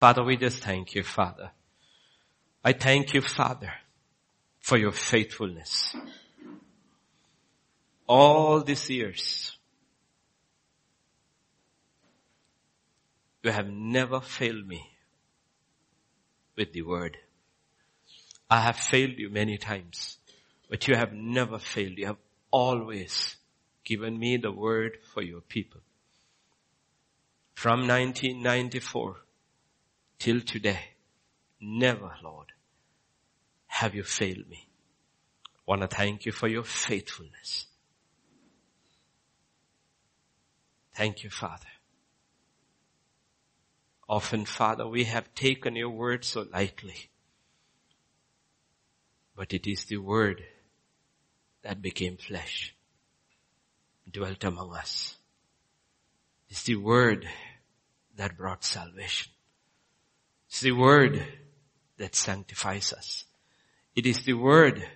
Father, we just thank you, Father. I thank you, Father, for your faithfulness. All these years, you have never failed me with the word. I have failed you many times, but you have never failed. You have always given me the word for your people. From 1994 till today, never, Lord, have you failed me. Want to thank you for your faithfulness. Thank you, Father. Often, Father, we have taken your word so lightly. But it is the word that became flesh, dwelt among us. It's the word that brought salvation. It's the word that sanctifies us. It is the word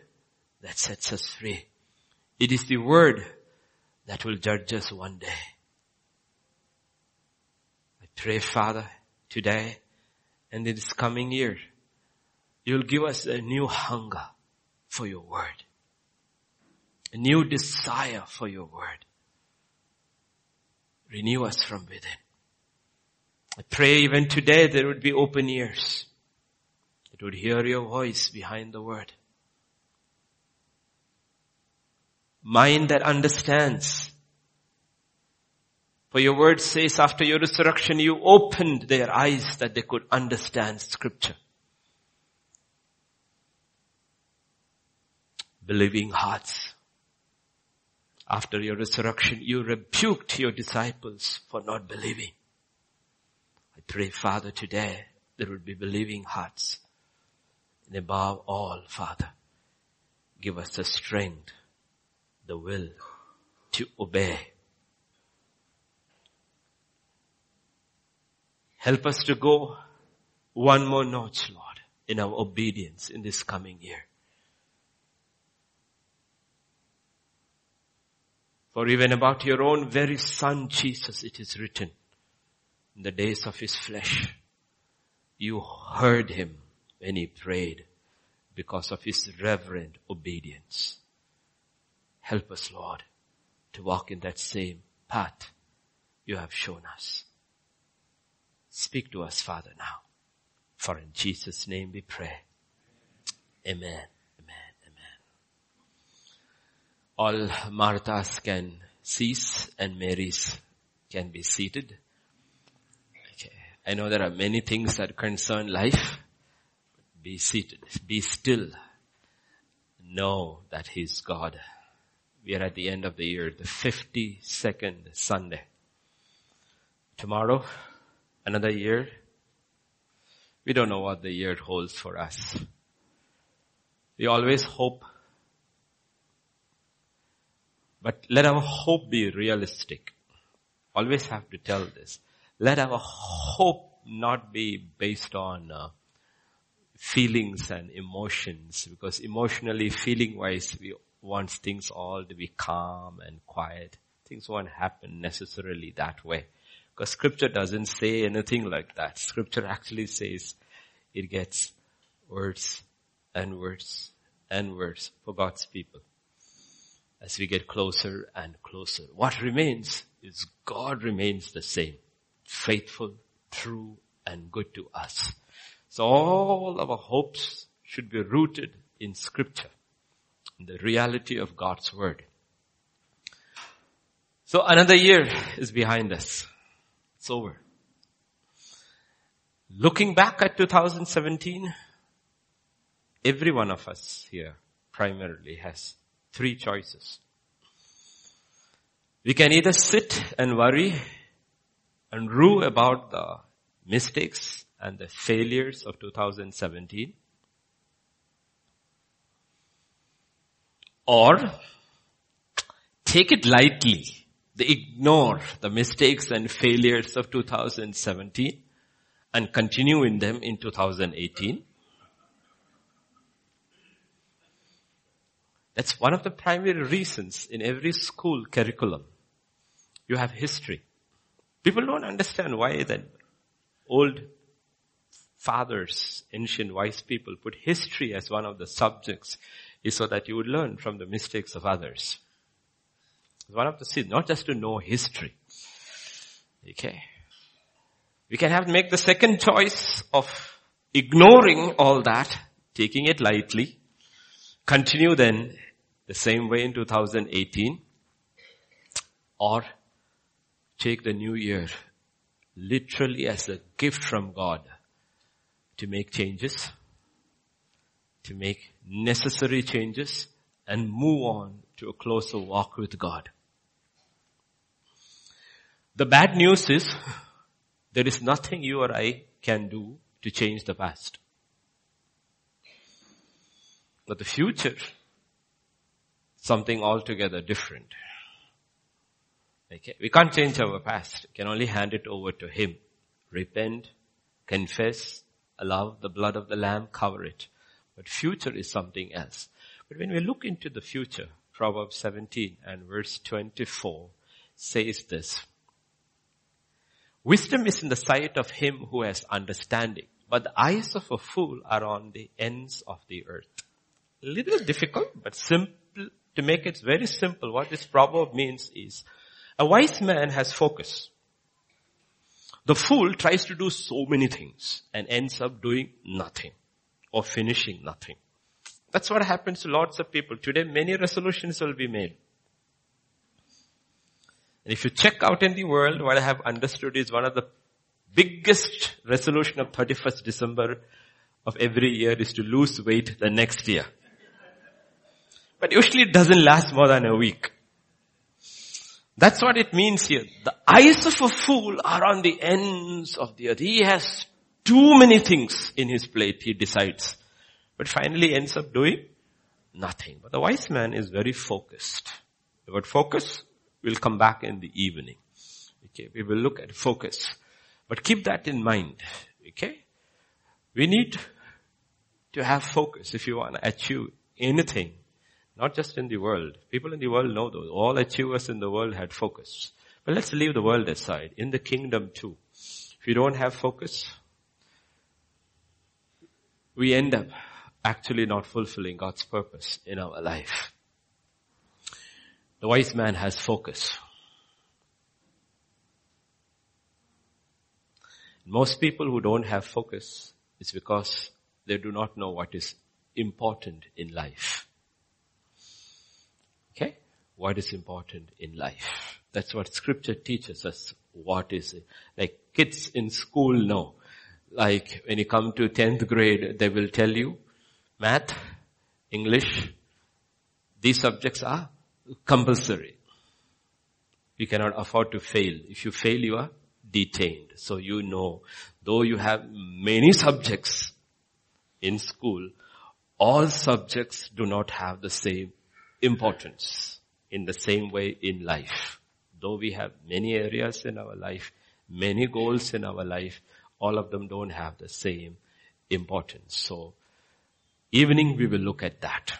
that sets us free. It is the word that will judge us one day. I pray, Father, today and in this coming year, you'll give us a new hunger for your word. A new desire for your word. Renew us from within. I pray even today there would be open ears. It would hear your voice behind the word. Mind that understands for your word says after your resurrection, you opened their eyes that they could understand scripture. Believing hearts. After your resurrection, you rebuked your disciples for not believing. Pray, Father, today there will be believing hearts. And above all, Father, give us the strength, the will to obey Help us to go one more notch, Lord, in our obedience in this coming year. For even about your own very son Jesus, it is written, in the days of his flesh, you heard him when he prayed because of his reverent obedience. Help us, Lord, to walk in that same path you have shown us. Speak to us, Father, now. For in Jesus' name we pray. Amen. Amen. Amen. All Marthas can cease and Marys can be seated. I know there are many things that concern life. Be seated. Be still. Know that He's God. We are at the end of the year, the 52nd Sunday. Tomorrow, Another year? We don't know what the year holds for us. We always hope. But let our hope be realistic. Always have to tell this. Let our hope not be based on uh, feelings and emotions because emotionally, feeling wise, we want things all to be calm and quiet. Things won't happen necessarily that way. Because scripture doesn't say anything like that. Scripture actually says it gets worse and worse and worse for God's people. As we get closer and closer. What remains is God remains the same. Faithful, true, and good to us. So all our hopes should be rooted in scripture, in the reality of God's word. So another year is behind us. It's over. Looking back at 2017, every one of us here primarily has three choices. We can either sit and worry and rue about the mistakes and the failures of 2017 or take it lightly they ignore the mistakes and failures of 2017 and continue in them in 2018. That's one of the primary reasons in every school curriculum. You have history. People don't understand why that old fathers, ancient wise people put history as one of the subjects is so that you would learn from the mistakes of others. It's One of the sins, not just to know history. Okay. We can have to make the second choice of ignoring all that, taking it lightly, continue then the same way in 2018, or take the new year literally as a gift from God to make changes, to make necessary changes and move on to a closer walk with God. The bad news is there is nothing you or I can do to change the past. But the future, something altogether different. Okay. We can't change our past. We can only hand it over to Him. Repent, confess, allow the blood of the Lamb cover it. But future is something else. But when we look into the future, Proverbs 17 and verse 24 says this. Wisdom is in the sight of him who has understanding, but the eyes of a fool are on the ends of the earth. Little difficult, but simple, to make it very simple, what this proverb means is, a wise man has focus. The fool tries to do so many things and ends up doing nothing or finishing nothing. That's what happens to lots of people. Today many resolutions will be made. And if you check out in the world, what I have understood is one of the biggest resolution of 31st December of every year is to lose weight the next year. But usually it doesn't last more than a week. That's what it means here. The eyes of a fool are on the ends of the earth. He has too many things in his plate, he decides. But finally ends up doing nothing. But the wise man is very focused. The word focus will come back in the evening. Okay, we will look at focus. But keep that in mind. Okay? We need to have focus if you want to achieve anything not just in the world. People in the world know those. All achievers in the world had focus. But let's leave the world aside. In the kingdom too. If you don't have focus, we end up actually not fulfilling God's purpose in our life. The wise man has focus. Most people who don't have focus is because they do not know what is important in life what is important in life. That's what scripture teaches us. What is it? Like kids in school know. Like when you come to 10th grade, they will tell you math, English, these subjects are compulsory. You cannot afford to fail. If you fail, you are detained. So you know, though you have many subjects in school, all subjects do not have the same importance in the same way in life. Though we have many areas in our life, many goals in our life, all of them don't have the same importance. So, evening we will look at that.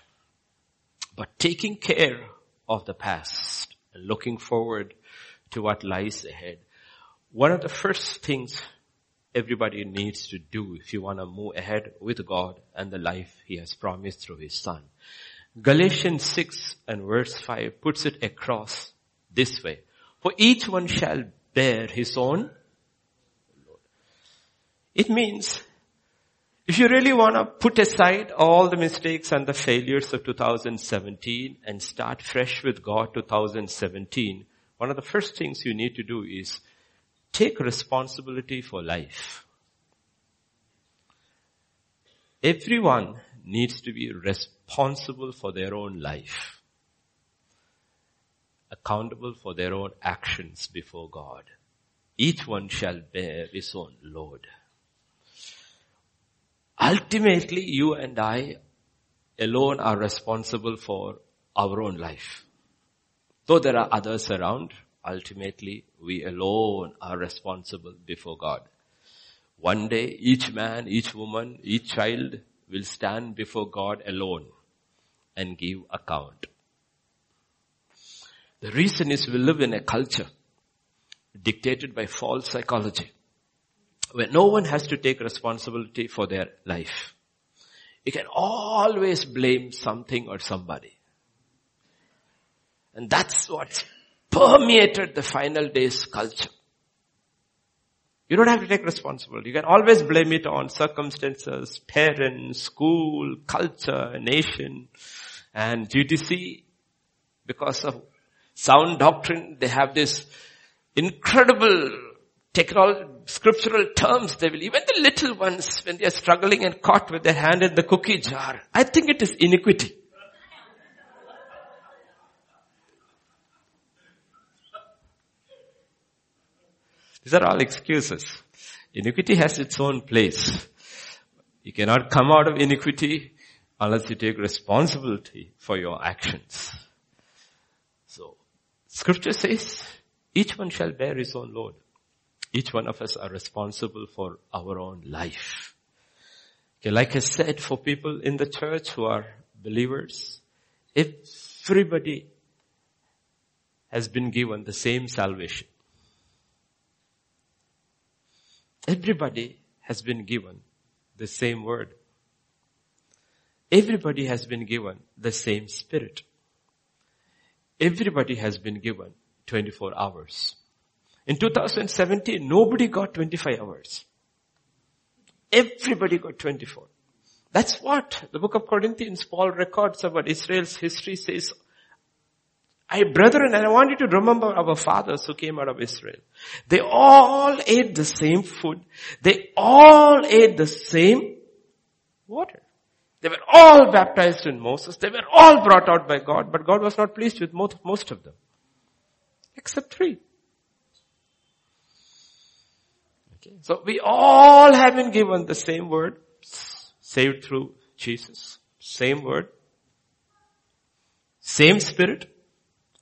But taking care of the past and looking forward to what lies ahead, one of the first things everybody needs to do if you want to move ahead with God and the life He has promised through His Son Galatians 6 and verse 5 puts it across this way. For each one shall bear his own load. It means if you really want to put aside all the mistakes and the failures of 2017 and start fresh with God 2017, one of the first things you need to do is take responsibility for life. Everyone needs to be responsible for their own life. Accountable for their own actions before God. Each one shall bear his own load. Ultimately, you and I alone are responsible for our own life. Though there are others around, ultimately we alone are responsible before God. One day each man, each woman, each child will stand before God alone and give account. The reason is we live in a culture dictated by false psychology. where no one has to take responsibility for their life. You can always blame something or somebody. And that's what permeated the final days culture. You don't have to take responsibility. You can always blame it on circumstances, parents, school, culture, nation, and GTC. Because of sound doctrine, they have this incredible technical, scriptural terms. They will, even the little ones, when they are struggling and caught with their hand in the cookie jar, I think it is iniquity. These are all excuses. Iniquity has its own place. You cannot come out of iniquity unless you take responsibility for your actions. So, scripture says, each one shall bear his own load. Each one of us are responsible for our own life. Okay, like I said, for people in the church who are believers, everybody has been given the same salvation. Everybody has been given the same word. Everybody has been given the same spirit. Everybody has been given 24 hours. In 2017, nobody got 25 hours. Everybody got 24. That's what the book of Corinthians, Paul records about Israel's history says, I brethren, and I want you to remember our fathers who came out of Israel. They all ate the same food. They all ate the same water. They were all baptized in Moses. They were all brought out by God, but God was not pleased with most, most of them. Except three. Okay. So we all have been given the same word, saved through Jesus. Same word, same spirit,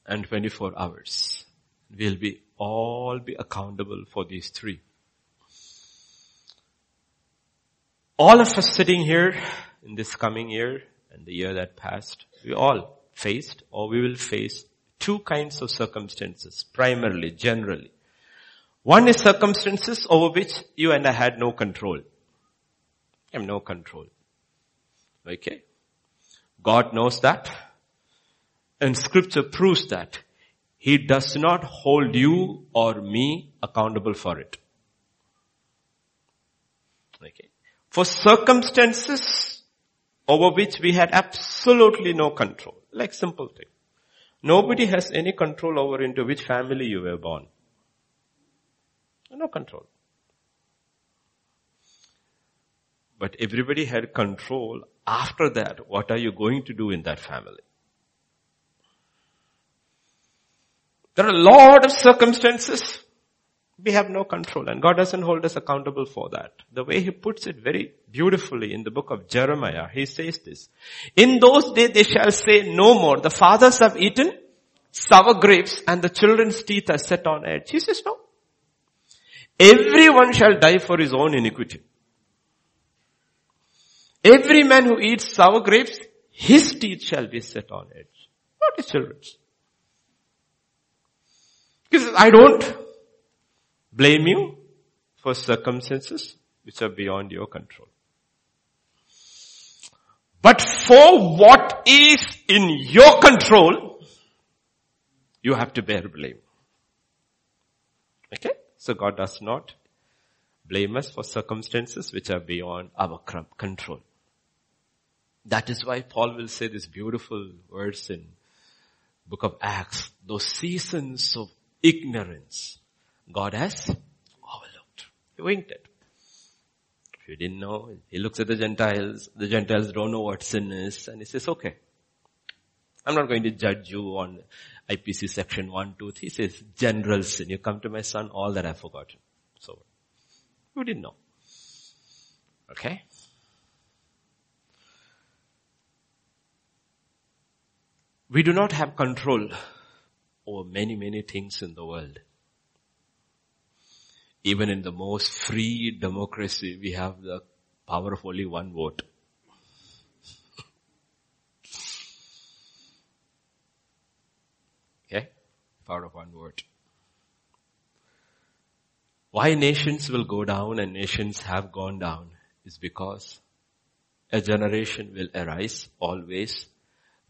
and 24 hours. We'll be all be accountable for these three. All of us sitting here in this coming year and the year that passed, we all faced or we will face two kinds of circumstances, primarily, generally. One is circumstances over which you and I had no control. I have no control. Okay? God knows that. And scripture proves that. He does not hold you or me accountable for it. Okay. For circumstances over which we had absolutely no control. Like simple thing. Nobody has any control over into which family you were born. No control. But everybody had control after that. What are you going to do in that family? There are a lot of circumstances we have no control and God doesn't hold us accountable for that. The way he puts it very beautifully in the book of Jeremiah, he says this, in those days they shall say no more, the fathers have eaten sour grapes and the children's teeth are set on edge. He says no. Everyone shall die for his own iniquity. Every man who eats sour grapes, his teeth shall be set on edge. Not his children's. Because I don't blame you for circumstances which are beyond your control. But for what is in your control, you have to bear blame. Okay? So God does not blame us for circumstances which are beyond our control. That is why Paul will say this beautiful verse in book of Acts. Those seasons of ignorance, God has overlooked. He winked it. If you didn't know, he looks at the Gentiles. The Gentiles don't know what sin is and he says, okay. I'm not going to judge you on IPC section 1, 2, 3 says general sin. You come to my son, all that I've forgotten. So, you didn't know. Okay? We do not have control over many, many things in the world. Even in the most free democracy, we have the power of only one vote. okay? Power of one word. Why nations will go down and nations have gone down is because a generation will arise always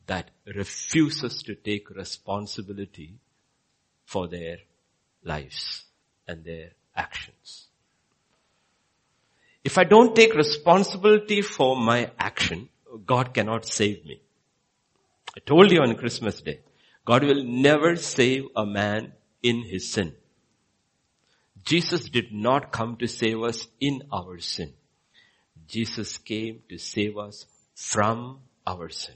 that refuses to take responsibility for their lives and their actions. If I don't take responsibility for my action, God cannot save me. I told you on Christmas day, God will never save a man in his sin. Jesus did not come to save us in our sin. Jesus came to save us from our sin.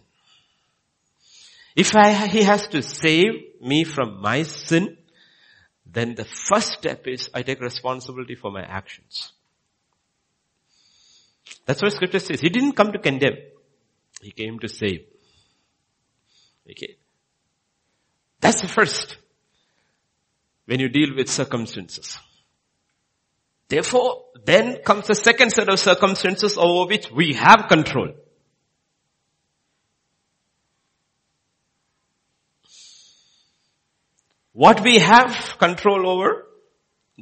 If I, he has to save me from my sin, then the first step is I take responsibility for my actions. That's what scripture says. He didn't come to condemn. He came to save. Okay. That's the first. When you deal with circumstances. Therefore, then comes the second set of circumstances over which we have control. What we have control over,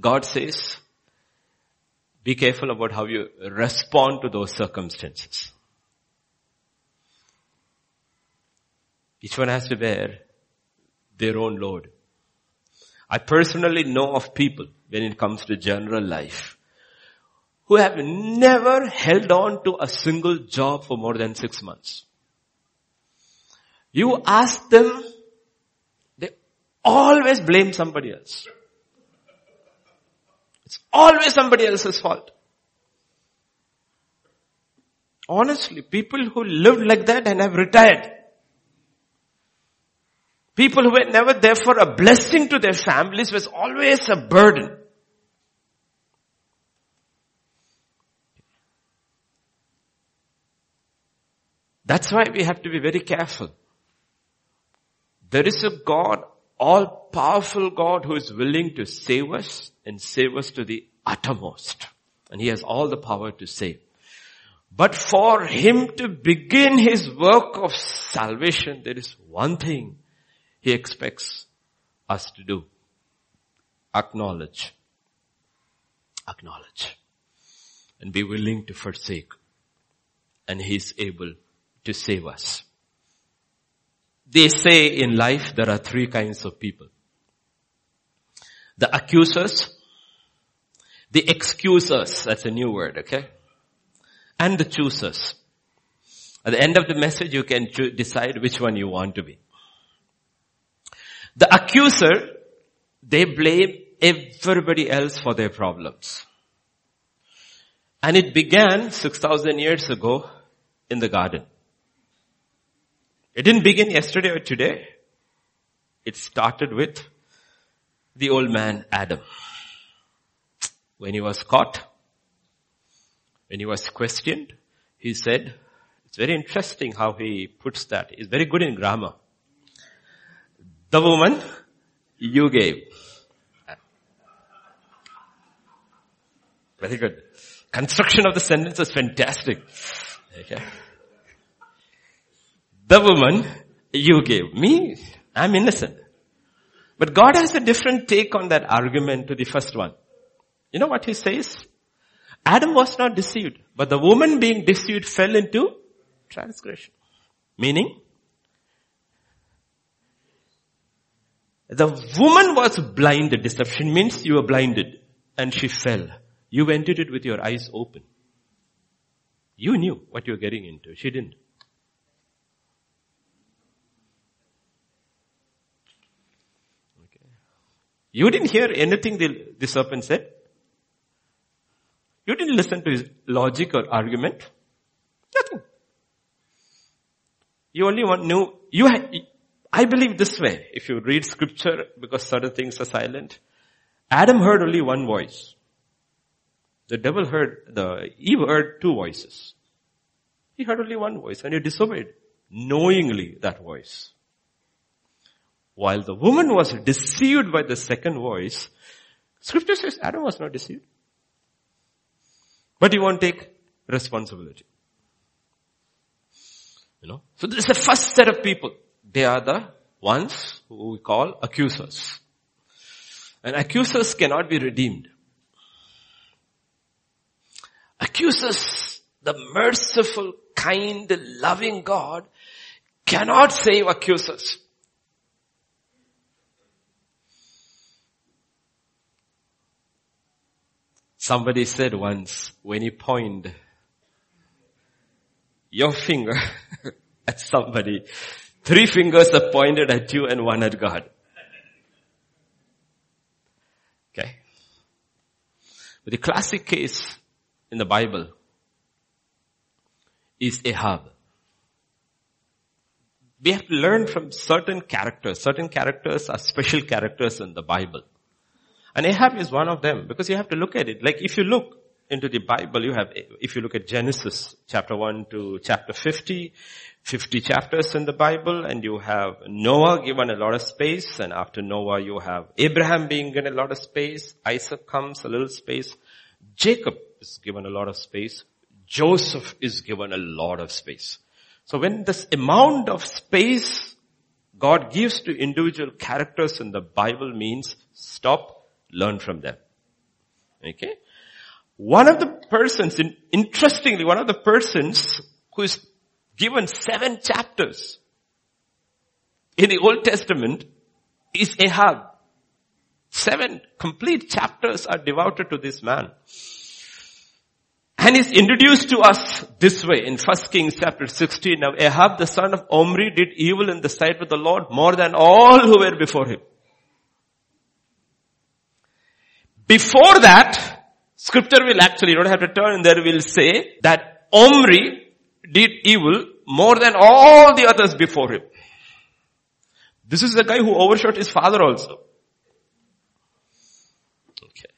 God says, be careful about how you respond to those circumstances. Each one has to bear their own load. I personally know of people when it comes to general life who have never held on to a single job for more than six months. You ask them, always blame somebody else. It's always somebody else's fault. Honestly, people who lived like that and have retired. People who were never therefore a blessing to their families was always a burden. That's why we have to be very careful. There is a God all powerful God who is willing to save us and save us to the uttermost. And he has all the power to save. But for him to begin his work of salvation, there is one thing he expects us to do. Acknowledge. Acknowledge. And be willing to forsake. And he is able to save us. They say in life there are three kinds of people. The accusers, the excusers, that's a new word, okay? And the choosers. At the end of the message you can cho- decide which one you want to be. The accuser, they blame everybody else for their problems. And it began 6,000 years ago in the garden. It didn't begin yesterday or today. It started with the old man Adam. When he was caught, when he was questioned, he said, it's very interesting how he puts that. He's very good in grammar. The woman you gave. Very good. Construction of the sentence is fantastic. Okay. The woman you gave. Me, I'm innocent. But God has a different take on that argument to the first one. You know what he says? Adam was not deceived, but the woman being deceived fell into transgression. Meaning, the woman was blind. Deception means you were blinded and she fell. You entered it with your eyes open. You knew what you were getting into. She didn't. You didn't hear anything the, the serpent said. You didn't listen to his logic or argument. Nothing. You only want knew, you I believe this way, if you read scripture, because certain things are silent, Adam heard only one voice. The devil heard, the Eve heard two voices. He heard only one voice and he disobeyed knowingly that voice. While the woman was deceived by the second voice, scripture says Adam was not deceived. But he won't take responsibility. You know? So this is the first set of people. They are the ones who we call accusers. And accusers cannot be redeemed. Accusers, the merciful, kind, loving God cannot save accusers. Somebody said once, when you point your finger at somebody, three fingers are pointed at you and one at God. Okay. But the classic case in the Bible is Ahab. We have to learn from certain characters. Certain characters are special characters in the Bible. And Ahab is one of them because you have to look at it. Like if you look into the Bible, you have, if you look at Genesis chapter 1 to chapter 50, 50 chapters in the Bible and you have Noah given a lot of space and after Noah you have Abraham being given a lot of space, Isaac comes a little space, Jacob is given a lot of space, Joseph is given a lot of space. So when this amount of space God gives to individual characters in the Bible means stop learn from them. Okay? One of the persons, in, interestingly, one of the persons who is given seven chapters in the Old Testament is Ahab. Seven complete chapters are devoted to this man. And he's introduced to us this way in 1 Kings chapter 16. Now Ahab the son of Omri did evil in the sight of the Lord more than all who were before him. Before that, scripture will actually, you don't have to turn there, will say that Omri did evil more than all the others before him. This is the guy who overshot his father also. Okay.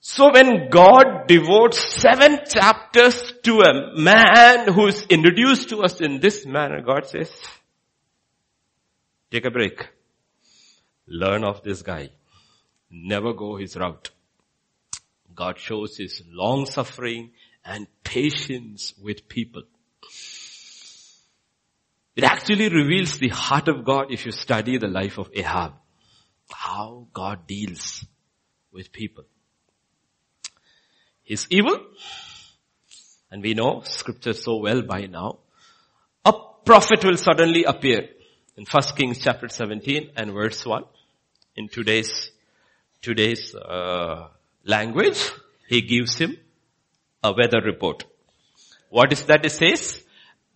So when God devotes seven chapters to a man who is introduced to us in this manner, God says, take a break. Learn of this guy. Never go his route. God shows his long suffering and patience with people. It actually reveals the heart of God if you study the life of Ahab. How God deals with people. He's evil. And we know scripture so well by now. A prophet will suddenly appear in 1 Kings chapter 17 and verse 1 in today's, today's, uh, language, he gives him a weather report. What is that it says?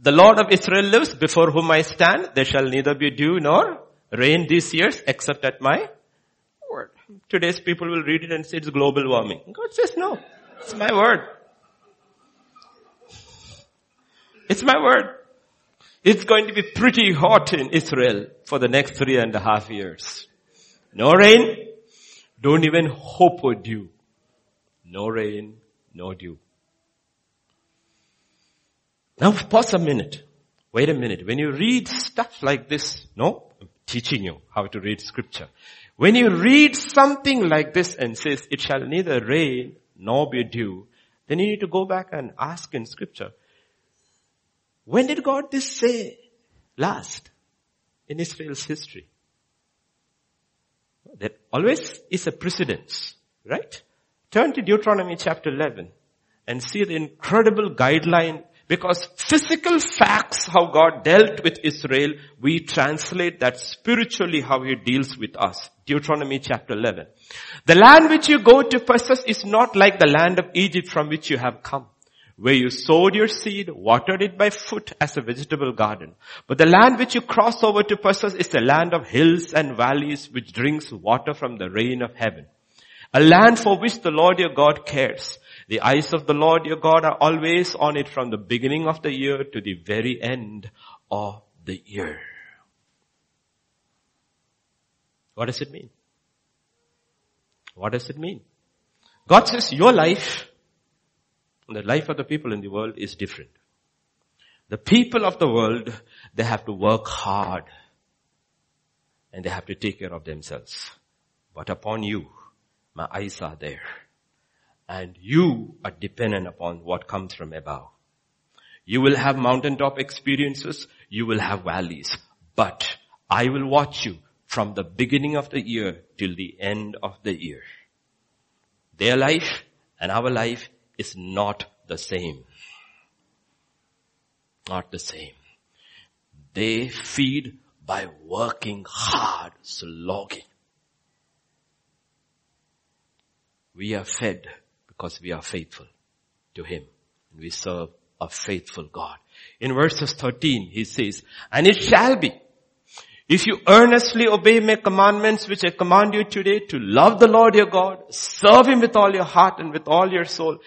The Lord of Israel lives before whom I stand. There shall neither be dew nor rain these years except at my word. Today's people will read it and say it's global warming. God says no. It's my word. It's my word. It's going to be pretty hot in Israel for the next three and a half years. No rain. Don't even hope for dew. No rain, no dew. Now pause a minute. Wait a minute. When you read stuff like this, no, I'm teaching you how to read scripture. When you read something like this and says, it shall neither rain nor be dew, then you need to go back and ask in scripture, when did God this say last in Israel's history? There always is a precedence, right? Turn to Deuteronomy chapter 11 and see the incredible guideline because physical facts how God dealt with Israel, we translate that spiritually how He deals with us. Deuteronomy chapter 11. The land which you go to possess is not like the land of Egypt from which you have come where you sowed your seed, watered it by foot as a vegetable garden. But the land which you cross over to possess is a land of hills and valleys which drinks water from the rain of heaven. A land for which the Lord your God cares. The eyes of the Lord your God are always on it from the beginning of the year to the very end of the year. What does it mean? What does it mean? God says your life, the life of the people in the world is different. The people of the world, they have to work hard and they have to take care of themselves. But upon you, my eyes are there. And you are dependent upon what comes from above. You will have mountaintop experiences. You will have valleys. But I will watch you from the beginning of the year till the end of the year. Their life and our life is not the same. Not the same. They feed by working hard, slogging. We are fed because we are faithful to Him. And we serve a faithful God. In verses 13, He says, and it shall be if you earnestly obey my commandments which I command you today to love the Lord your God, serve Him with all your heart and with all your soul,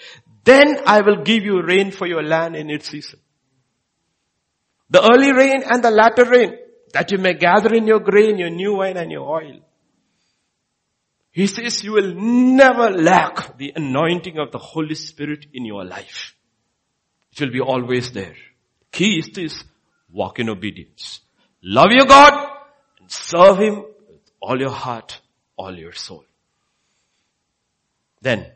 then I will give you rain for your land in its season. The early rain and the latter rain, that you may gather in your grain, your new wine and your oil. He says you will never lack the anointing of the Holy Spirit in your life. It will be always there. Key is this, walk in obedience. Love your God and serve Him with all your heart, all your soul. Then,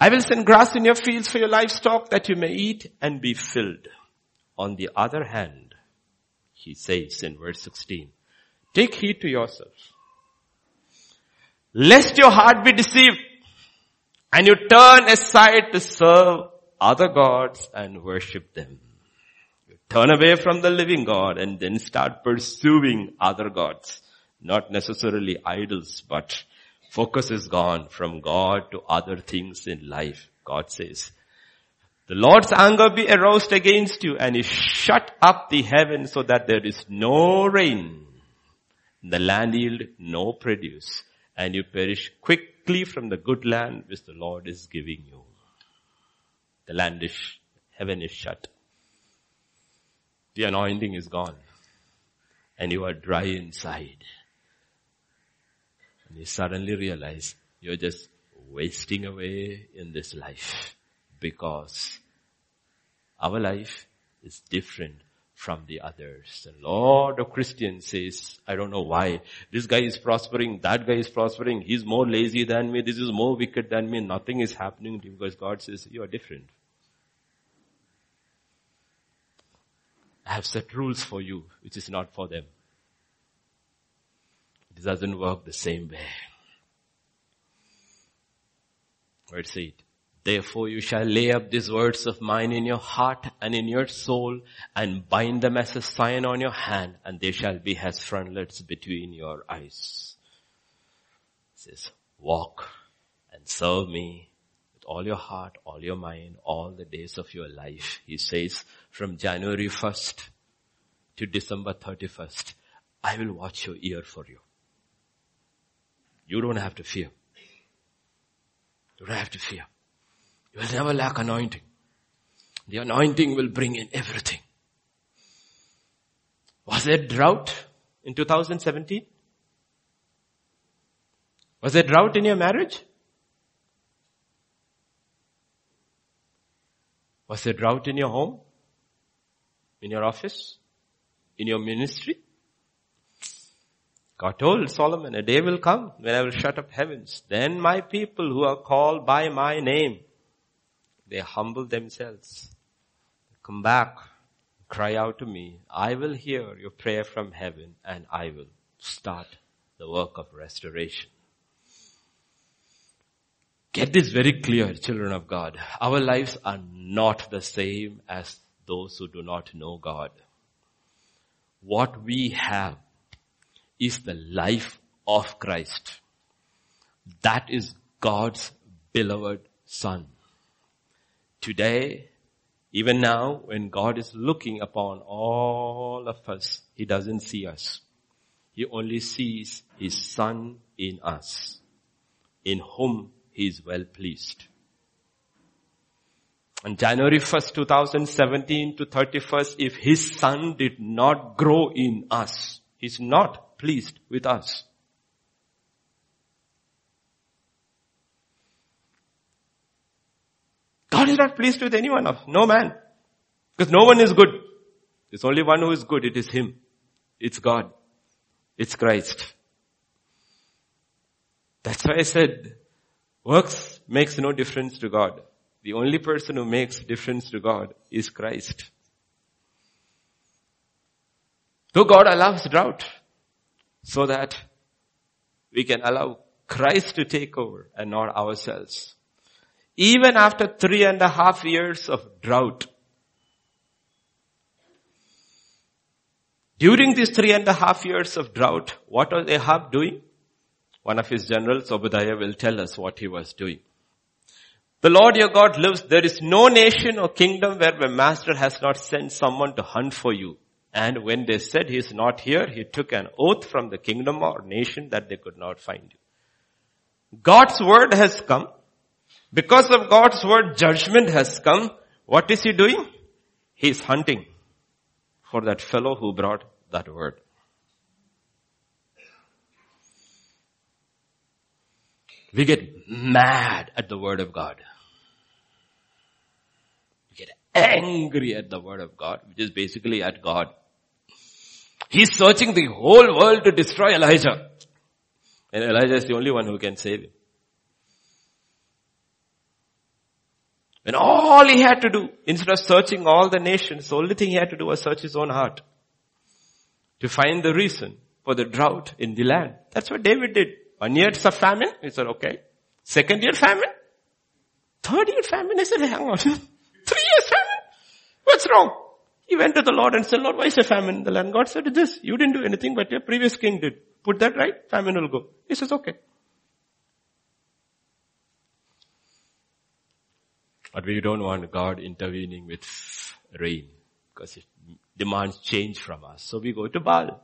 I will send grass in your fields for your livestock that you may eat and be filled. On the other hand, he says in verse 16, take heed to yourselves lest your heart be deceived and you turn aside to serve other gods and worship them. You turn away from the living God and then start pursuing other gods. Not necessarily idols, but focus is gone from God to other things in life. God says, the Lord's anger be aroused against you and he shut up the heavens so that there is no rain. The land yield no produce and you perish quickly from the good land which the Lord is giving you. The land is, heaven is shut. The anointing is gone. And you are dry inside. And you suddenly realize you're just wasting away in this life because our life is different from the others. A lot of Christians says, I don't know why. This guy is prospering, that guy is prospering, he's more lazy than me, this is more wicked than me, nothing is happening to you because God says, you are different. I have set rules for you, which is not for them. It doesn't work the same way. Let's see. Therefore you shall lay up these words of mine in your heart and in your soul and bind them as a sign on your hand and they shall be as frontlets between your eyes. It says, walk and serve me with all your heart, all your mind, all the days of your life. He says from January 1st to December 31st, I will watch your ear for you. You don't have to fear. You don't have to fear. You will never lack anointing. The anointing will bring in everything. Was there drought in 2017? Was there drought in your marriage? Was there drought in your home? In your office? In your ministry? God told Solomon, a day will come when I will shut up heavens. Then my people who are called by my name they humble themselves. Come back, cry out to me. I will hear your prayer from heaven and I will start the work of restoration. Get this very clear, children of God. Our lives are not the same as those who do not know God. What we have is the life of Christ. That is God's beloved Son. Today, even now, when God is looking upon all of us, He doesn't see us. He only sees His Son in us, in whom He is well pleased. On January 1st, 2017 to 31st, if His Son did not grow in us, He's not pleased with us. God is not pleased with anyone of, no man. Because no one is good. There's only one who is good. It is Him. It's God. It's Christ. That's why I said, works makes no difference to God. The only person who makes difference to God is Christ. So God allows drought so that we can allow Christ to take over and not ourselves. Even after three and a half years of drought, during these three and a half years of drought, what was Ahab doing? One of his generals, Obadiah, will tell us what he was doing. The Lord your God lives. There is no nation or kingdom where my master has not sent someone to hunt for you. And when they said he is not here, he took an oath from the kingdom or nation that they could not find you. God's word has come. Because of God's word, judgment has come. What is he doing? He is hunting for that fellow who brought that word. We get mad at the word of God. We get angry at the word of God, which is basically at God. He's searching the whole world to destroy Elijah. And Elijah is the only one who can save him. When all he had to do, instead of searching all the nations, the only thing he had to do was search his own heart. To find the reason for the drought in the land. That's what David did. One year it's a famine. He said, okay. Second year famine. Third year famine. He said, hang on. Three years famine. What's wrong? He went to the Lord and said, Lord, why is there famine in the land? God said, this. You didn't do anything, but your previous king did. Put that right, famine will go. He says, okay. But we don't want God intervening with rain because it demands change from us. So we go to Baal.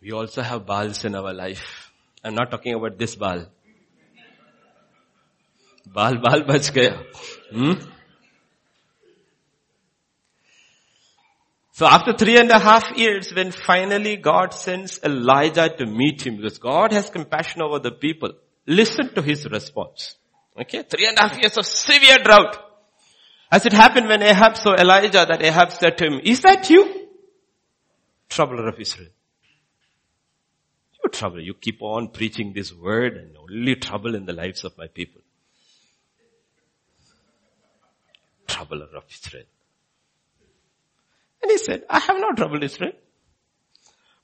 We also have Baals in our life. I'm not talking about this Baal. Baal, Baal bach gaya. Hmm? So after three and a half years, when finally God sends Elijah to meet him, because God has compassion over the people, listen to his response. Okay, three and a half years of severe drought. As it happened when Ahab saw Elijah, that Ahab said to him, is that you? Troubler of Israel. You trouble. You keep on preaching this word and only trouble in the lives of my people. Troubler of Israel. And he said, I have no trouble Israel.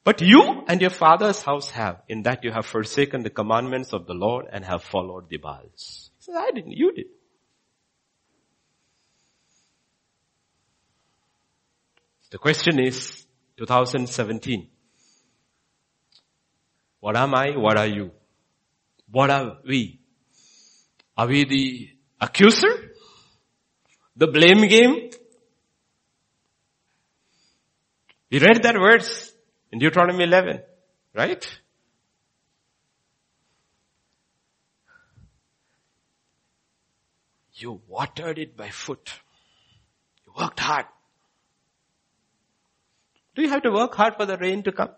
But you and your father's house have, in that you have forsaken the commandments of the Lord and have followed the Baals. He says, I didn't, you did. The question is, 2017. What am I? What are you? What are we? Are we the accuser? The blame game? We read that verse in Deuteronomy 11, right? You watered it by foot. You worked hard. Do you have to work hard for the rain to come?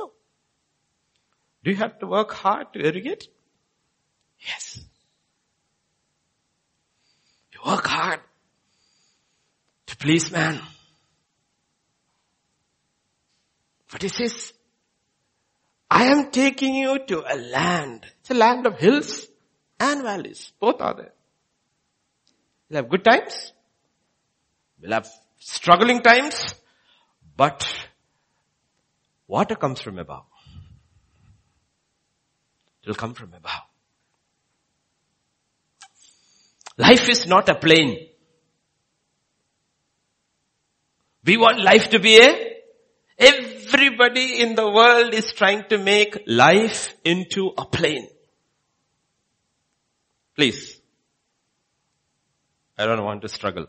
No. Do you have to work hard to irrigate? Yes. You work hard to please man. But he says, I am taking you to a land. It's a land of hills and valleys. Both are there. We'll have good times. We'll have struggling times. But water comes from above. It will come from above. Life is not a plain. We want life to be a Everybody in the world is trying to make life into a plain. Please. I don't want to struggle.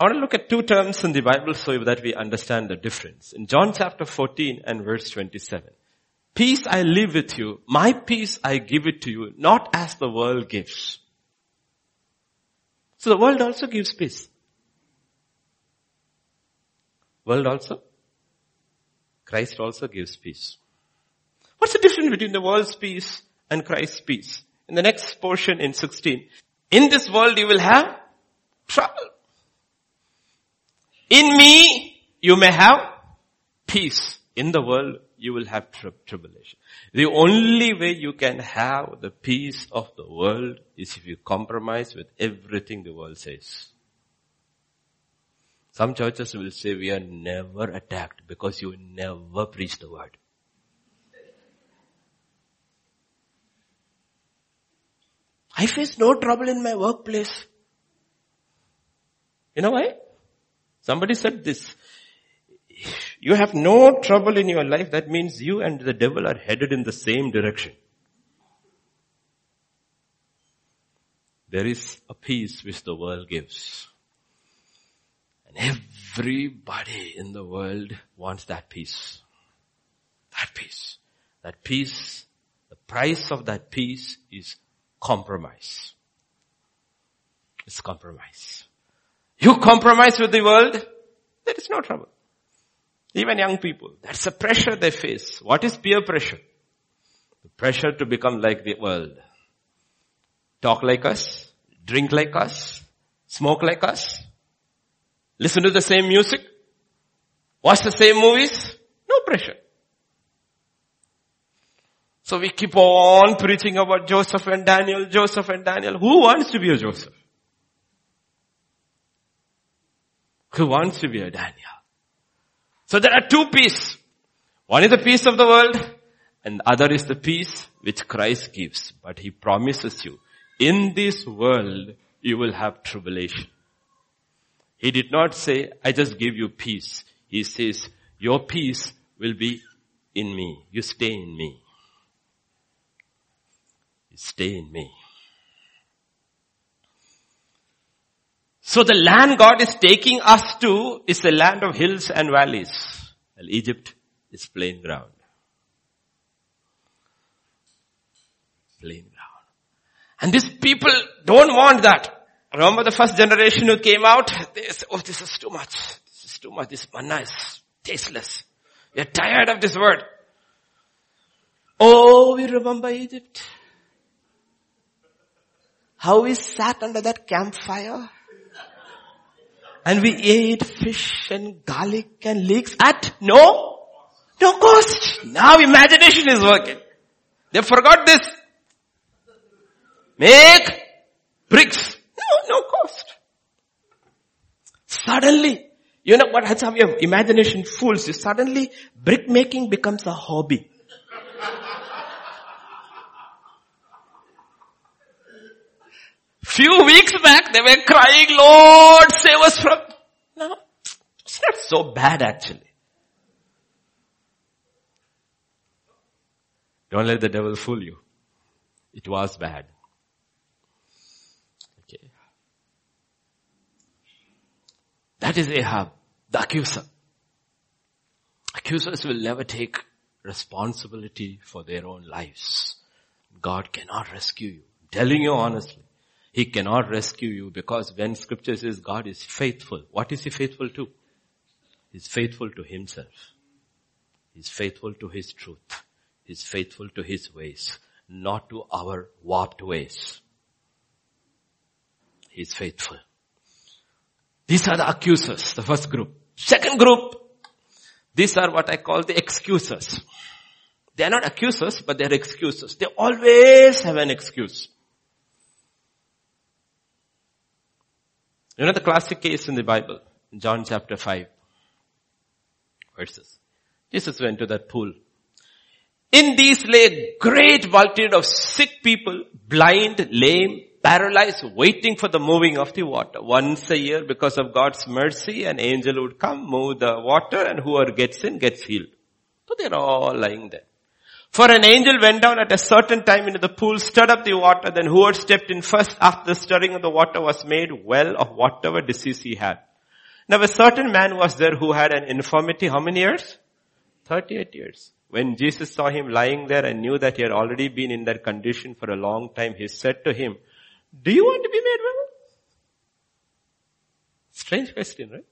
I want to look at two terms in the Bible so that we understand the difference. In John chapter 14 and verse 27. Peace I live with you. My peace I give it to you, not as the world gives. So the world also gives peace. World also? Christ also gives peace. What's the difference between the world's peace and Christ's peace? In the next portion in 16, in this world you will have trouble. In me you may have peace. In the world you will have tri- tribulation. The only way you can have the peace of the world is if you compromise with everything the world says. Some churches will say we are never attacked because you never preach the word. I face no trouble in my workplace. You know why? Somebody said this. You have no trouble in your life. That means you and the devil are headed in the same direction. There is a peace which the world gives. And everybody in the world wants that peace. That peace. That peace, the price of that peace is compromise. It's compromise. You compromise with the world, there is no trouble. Even young people, that's the pressure they face. What is peer pressure? The pressure to become like the world. Talk like us, drink like us, smoke like us, listen to the same music, watch the same movies, no pressure. So we keep on preaching about Joseph and Daniel, Joseph and Daniel. Who wants to be a Joseph? Who wants to be a Daniel? So there are two peace. One is the peace of the world and the other is the peace which Christ gives. But he promises you, in this world you will have tribulation. He did not say, I just give you peace. He says, your peace will be in me. You stay in me stay in me. So the land God is taking us to is the land of hills and valleys. Well, Egypt is plain ground. Plain ground. And these people don't want that. Remember the first generation who came out? They said, oh, this is too much. This is too much. This manna is tasteless. We are tired of this word. Oh, we remember Egypt. How we sat under that campfire and we ate fish and garlic and leeks at no, no cost. Now imagination is working. They forgot this. Make bricks. No, no cost. Suddenly, you know what happens? Your imagination fools you. Suddenly, brick making becomes a hobby. Few weeks back they were crying, Lord save us from, no, it's not so bad actually. Don't let the devil fool you. It was bad. That is Ahab, the accuser. Accusers will never take responsibility for their own lives. God cannot rescue you. I'm telling you honestly. He cannot rescue you because when scripture says God is faithful, what is he faithful to? He's faithful to himself. He's faithful to his truth. He's faithful to his ways, not to our warped ways. He's faithful. These are the accusers, the first group. Second group, these are what I call the excusers. They are not accusers, but they are excusers. They always have an excuse. You know the classic case in the Bible, John chapter 5 verses. Jesus went to that pool. In these lay a great multitude of sick people, blind, lame, paralyzed, waiting for the moving of the water. Once a year, because of God's mercy, an angel would come, move the water, and whoever gets in gets healed. So they're all lying there. For an angel went down at a certain time into the pool, stirred up the water, then whoever stepped in first after the stirring of the water was made well of whatever disease he had. Now a certain man was there who had an infirmity, how many years? 38 years. When Jesus saw him lying there and knew that he had already been in that condition for a long time, he said to him, do you want to be made well? Strange question, right?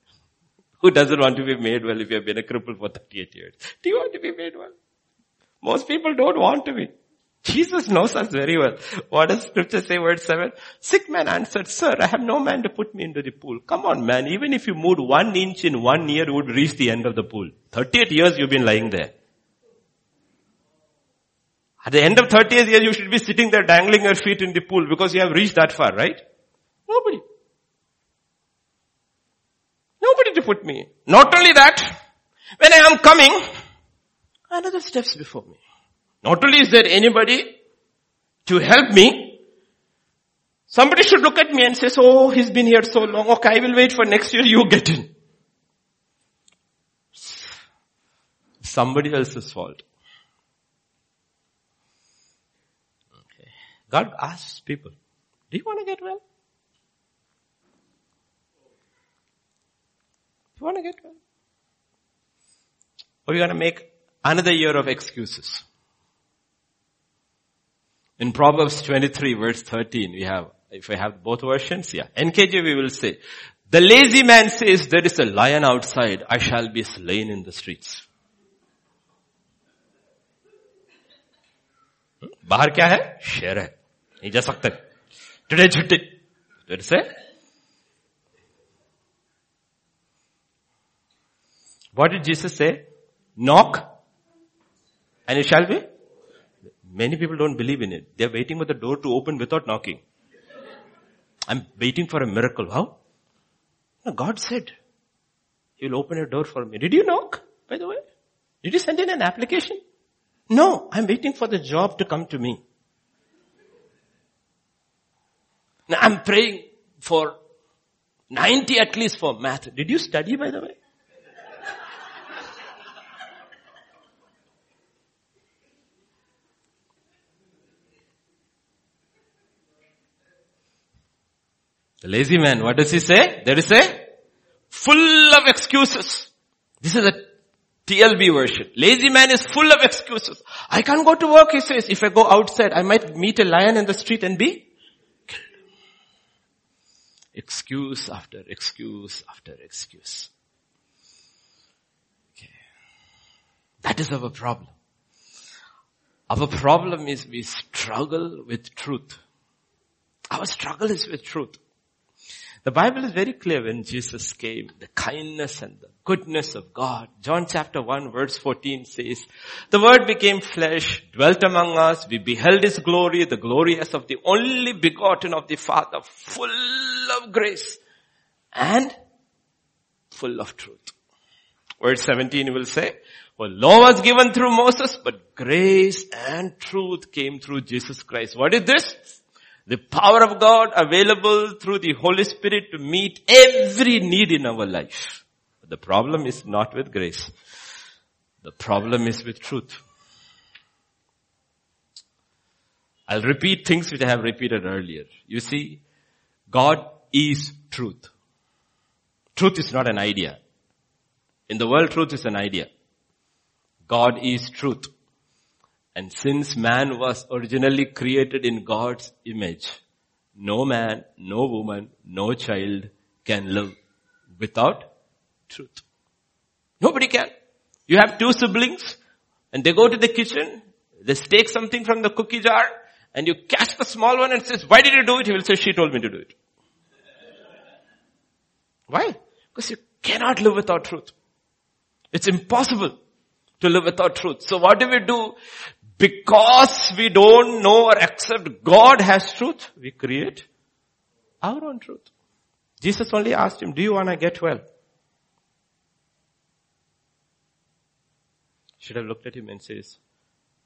Who doesn't want to be made well if you have been a cripple for 38 years? Do you want to be made well? Most people don't want to be. Jesus knows us very well. What does scripture say verse 7? Sick man answered, sir, I have no man to put me into the pool. Come on man, even if you moved one inch in one year, you would reach the end of the pool. 38 years you've been lying there. At the end of 38 years, you should be sitting there dangling your feet in the pool because you have reached that far, right? Nobody. Nobody to put me. Not only that, when I am coming, another steps before me. Not only is there anybody to help me, Somebody should look at me and say, oh, he's been here so long. Okay, I will wait for next year. You get in. Somebody else's fault. God asks people, do you want to get well? Do you want to get well? Or are you going to make another year of excuses? In Proverbs 23 verse 13, we have if I have both versions, yeah. NKJV will say, the lazy man says, there is a lion outside, I shall be slain in the streets. बाहर क्या है शेर है he just Saktan. Today Chutti. What did Jesus say? Knock and it shall be. Many people don't believe in it. They're waiting for the door to open without knocking. I'm waiting for a miracle. How? No, God said, He'll open a door for me. Did you knock, by the way? Did you send in an application? No, I'm waiting for the job to come to me. Now I'm praying for 90 at least for math. Did you study, by the way? The lazy man, what does he say? There is a full of excuses. This is a TLB version. Lazy man is full of excuses. I can't go to work, he says. If I go outside, I might meet a lion in the street and be. Excuse after excuse after excuse. Okay. That is our problem. Our problem is we struggle with truth. Our struggle is with truth. The Bible is very clear when Jesus came, the kindness and the goodness of God. John chapter 1 verse 14 says, the word became flesh, dwelt among us, we beheld his glory, the glory as of the only begotten of the Father, full of grace and full of truth. Verse 17 will say, well, law was given through Moses, but grace and truth came through Jesus Christ. What is this? The power of God available through the Holy Spirit to meet every need in our life. The problem is not with grace. The problem is with truth. I'll repeat things which I have repeated earlier. You see, God is truth. Truth is not an idea. In the world, truth is an idea. God is truth. And since man was originally created in God's image, no man, no woman, no child can live without truth. Nobody can. You have two siblings and they go to the kitchen, they take something from the cookie jar and you catch the small one and says, why did you do it? He will say, she told me to do it. Why? Because you cannot live without truth. It's impossible to live without truth. So what do we do? Because we don't know or accept God has truth, we create our own truth. Jesus only asked him, do you want to get well? Should have looked at him and says,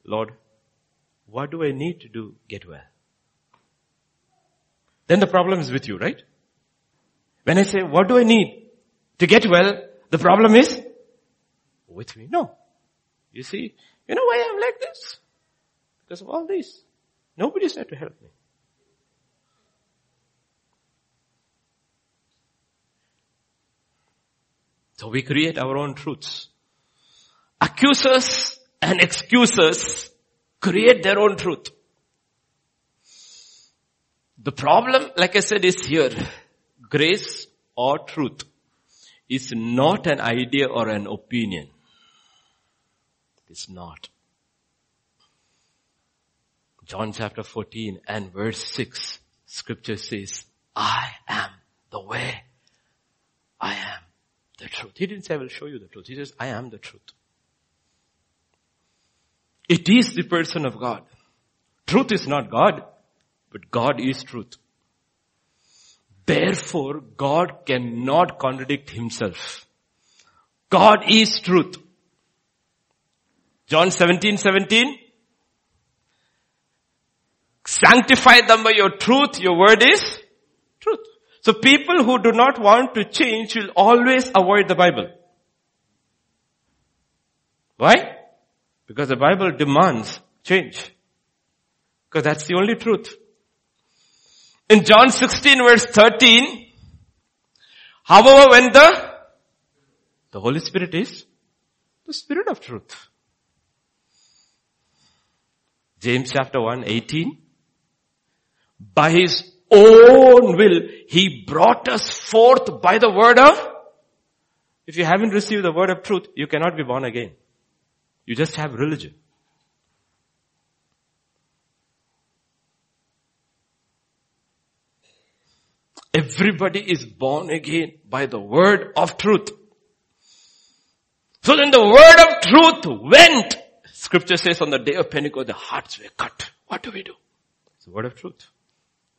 Lord, what do I need to do get well? Then the problem is with you, right? When I say, what do I need to get well? The problem is with me. No. You see, you know why I'm like this? Because of all this. Nobody's there to help me. So we create our own truths. Accusers and excusers create their own truth. The problem, like I said, is here. Grace or truth is not an idea or an opinion. It's not. John chapter 14 and verse 6, scripture says, I am the way. I am the truth. He didn't say, I will show you the truth. He says, I am the truth. It is the person of God. Truth is not God, but God is truth. Therefore, God cannot contradict himself. God is truth. John 17, 17, Sanctify them by your truth. Your word is truth. So people who do not want to change will always avoid the Bible. Why? Because the Bible demands change. Because that's the only truth. In John 16 verse 13, however when the, the Holy Spirit is the Spirit of truth. James chapter 1, 18. By His own will, He brought us forth by the word of, if you haven't received the word of truth, you cannot be born again. You just have religion. Everybody is born again by the word of truth. So then the word of truth went. Scripture says on the day of Pentecost, the hearts were cut. What do we do? It's the word of truth.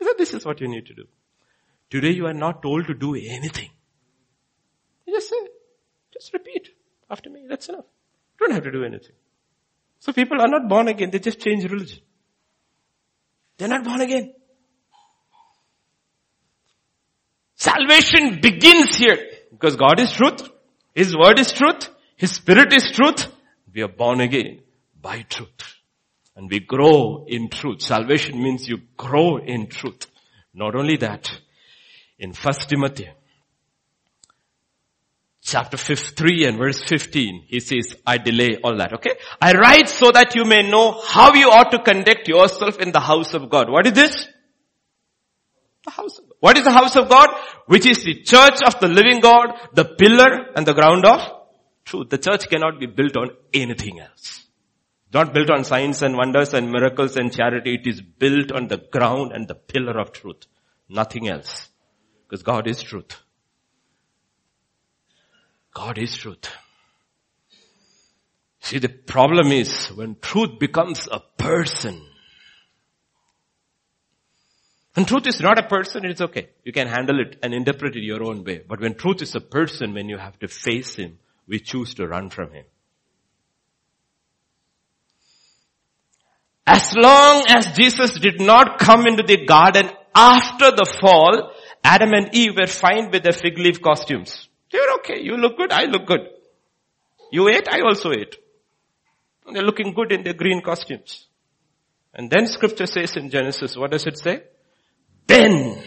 So this is what you need to do. Today you are not told to do anything. You just say, just repeat after me. That's enough. You don't have to do anything. So people are not born again. They just change religion. They're not born again. Salvation begins here because God is truth. His word is truth. His spirit is truth. We are born again by truth. And we grow in truth. Salvation means you grow in truth. Not only that, in 1 Timothy chapter 3 and verse 15, he says, I delay all that, okay? I write so that you may know how you ought to conduct yourself in the house of God. What is this? The house. What is the house of God? Which is the church of the living God, the pillar and the ground of truth. The church cannot be built on anything else. Not built on signs and wonders and miracles and charity. It is built on the ground and the pillar of truth. Nothing else. Because God is truth. God is truth. See, the problem is when truth becomes a person, when truth is not a person, it's okay. You can handle it and interpret it your own way. But when truth is a person, when you have to face him, we choose to run from him. As long as Jesus did not come into the garden after the fall, Adam and Eve were fine with their fig leaf costumes. They were okay. You look good, I look good. You ate, I also ate. And they're looking good in their green costumes. And then scripture says in Genesis, what does it say? Then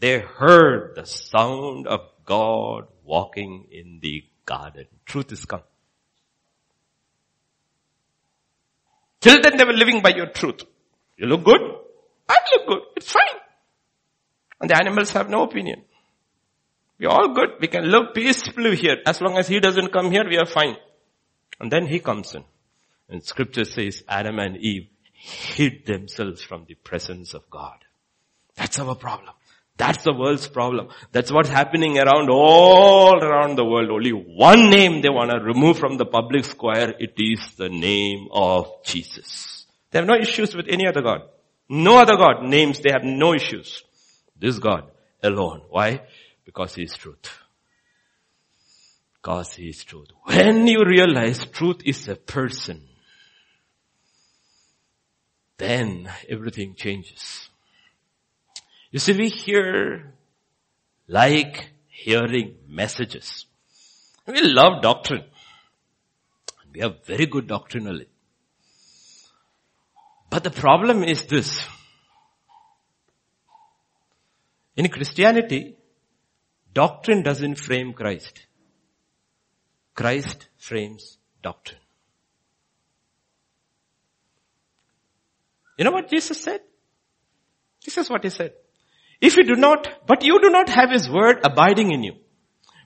they heard the sound of God walking in the garden. Truth is come. Till then they were living by your truth. You look good? I look good. It's fine. And the animals have no opinion. We're all good. We can live peacefully here. As long as he doesn't come here, we are fine. And then he comes in. And scripture says Adam and Eve hid themselves from the presence of God. That's our problem. That's the world's problem. That's what's happening around all around the world. Only one name they want to remove from the public square. It is the name of Jesus. They have no issues with any other God. No other God names, they have no issues. This God alone. Why? Because He is truth. Because He is truth. When you realize truth is a person, then everything changes. You see, we hear like hearing messages. We love doctrine. We are very good doctrinally. But the problem is this. In Christianity, doctrine doesn't frame Christ. Christ frames doctrine. You know what Jesus said? This is what he said. If you do not, but you do not have his word abiding in you.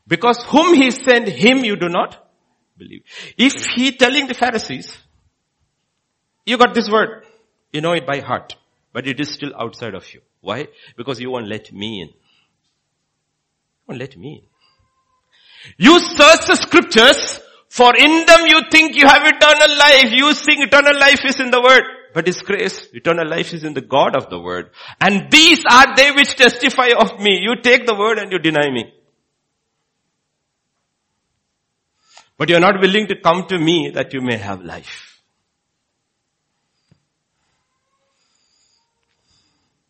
Because whom he sent, him you do not believe. If he telling the Pharisees, you got this word, you know it by heart, but it is still outside of you. Why? Because you won't let me in. You won't let me in. You search the scriptures, for in them you think you have eternal life. You think eternal life is in the word. But His grace, eternal life is in the God of the word. And these are they which testify of me. You take the word and you deny me. But you're not willing to come to me that you may have life.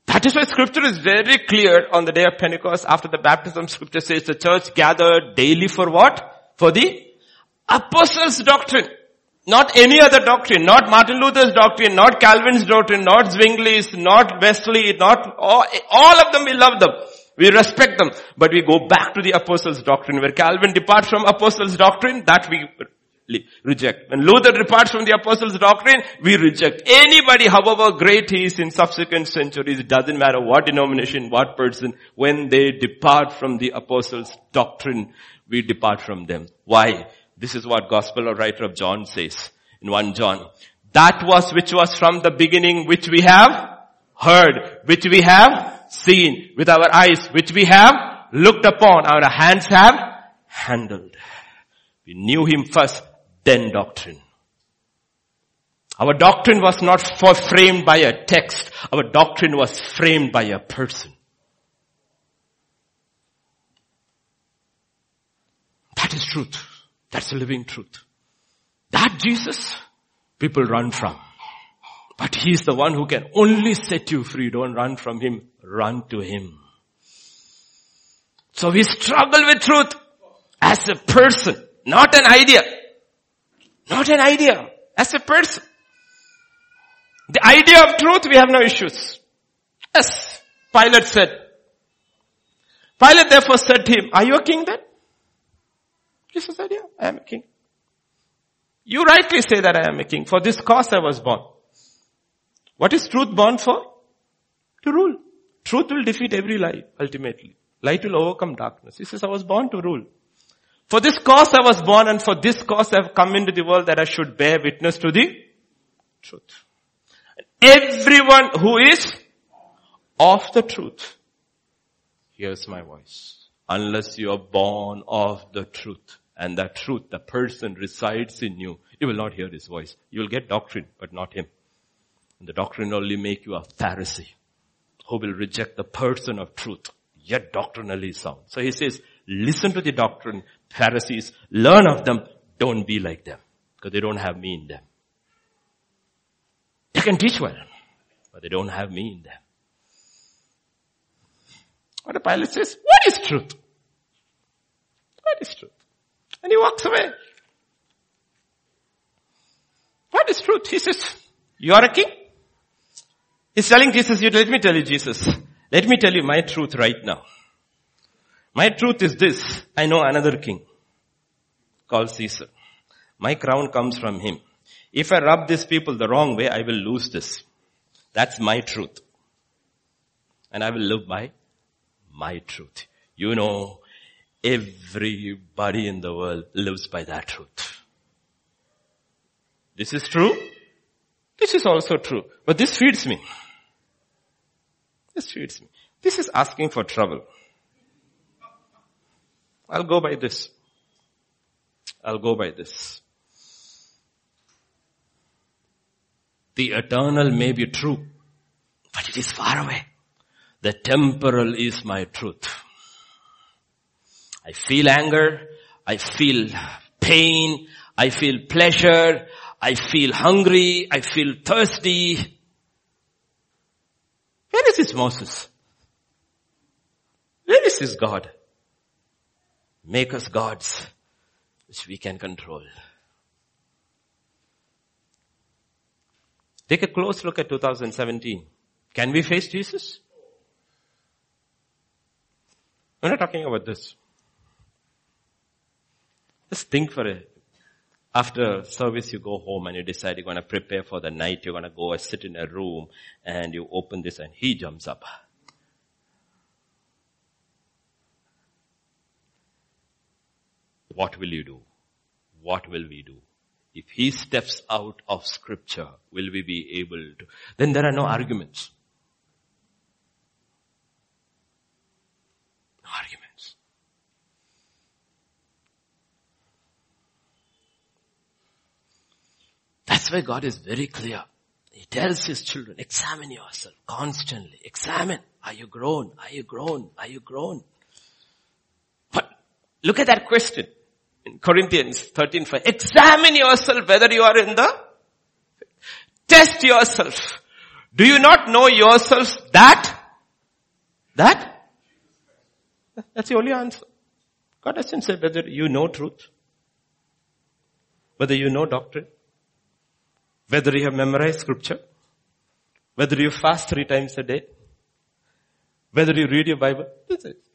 That is why scripture is very clear on the day of Pentecost after the baptism scripture says the church gathered daily for what? For the apostles doctrine. Not any other doctrine, not Martin Luther's doctrine, not Calvin's doctrine, not Zwingli's, not Wesley, not all, all of them, we love them. We respect them. But we go back to the apostles doctrine. Where Calvin departs from apostles doctrine, that we reject. When Luther departs from the apostles doctrine, we reject. Anybody, however great he is in subsequent centuries, it doesn't matter what denomination, what person, when they depart from the apostles doctrine, we depart from them. Why? This is what gospel writer of John says in 1 John. That was which was from the beginning which we have heard, which we have seen with our eyes, which we have looked upon, our hands have handled. We knew him first, then doctrine. Our doctrine was not framed by a text. Our doctrine was framed by a person. That is truth. That's a living truth. That Jesus, people run from. But He's the one who can only set you free. Don't run from Him. Run to Him. So we struggle with truth as a person, not an idea. Not an idea. As a person. The idea of truth, we have no issues. Yes. Pilate said. Pilate therefore said to him, are you a king then? Jesus said, yeah, I am a king. You rightly say that I am a king. For this cause I was born. What is truth born for? To rule. Truth will defeat every lie, ultimately. Light will overcome darkness. He says, I was born to rule. For this cause I was born and for this cause I have come into the world that I should bear witness to the truth. Everyone who is of the truth hears my voice. Unless you are born of the truth and that truth, the person resides in you, you will not hear his voice. You will get doctrine, but not him. And the doctrine only make you a Pharisee who will reject the person of truth, yet doctrinally sound. So he says, listen to the doctrine, Pharisees, learn of them, don't be like them, because they don't have me in them. They can teach well, but they don't have me in them. What the Pilate says, what is truth? What is truth? And he walks away. What is truth? He says, you are a king. He's telling Jesus, you, let me tell you Jesus, let me tell you my truth right now. My truth is this, I know another king called Caesar. My crown comes from him. If I rub these people the wrong way, I will lose this. That's my truth. And I will live by my truth. You know, Everybody in the world lives by that truth. This is true. This is also true. But this feeds me. This feeds me. This is asking for trouble. I'll go by this. I'll go by this. The eternal may be true, but it is far away. The temporal is my truth. I feel anger. I feel pain. I feel pleasure. I feel hungry. I feel thirsty. Where is this Moses? Where is this God? Make us gods which we can control. Take a close look at 2017. Can we face Jesus? We're not talking about this. Just think for it. After service, you go home and you decide you're going to prepare for the night. You're going to go and sit in a room and you open this and he jumps up. What will you do? What will we do? If he steps out of scripture, will we be able to? Then there are no arguments. No arguments. That's why God is very clear. He tells his children, examine yourself constantly. Examine. Are you grown? Are you grown? Are you grown? But look at that question in Corinthians 13, 5. Examine yourself whether you are in the, test yourself. Do you not know yourselves that That? That's the only answer. God doesn't say whether you know truth, whether you know doctrine, whether you have memorized scripture, whether you fast three times a day, whether you read your Bible.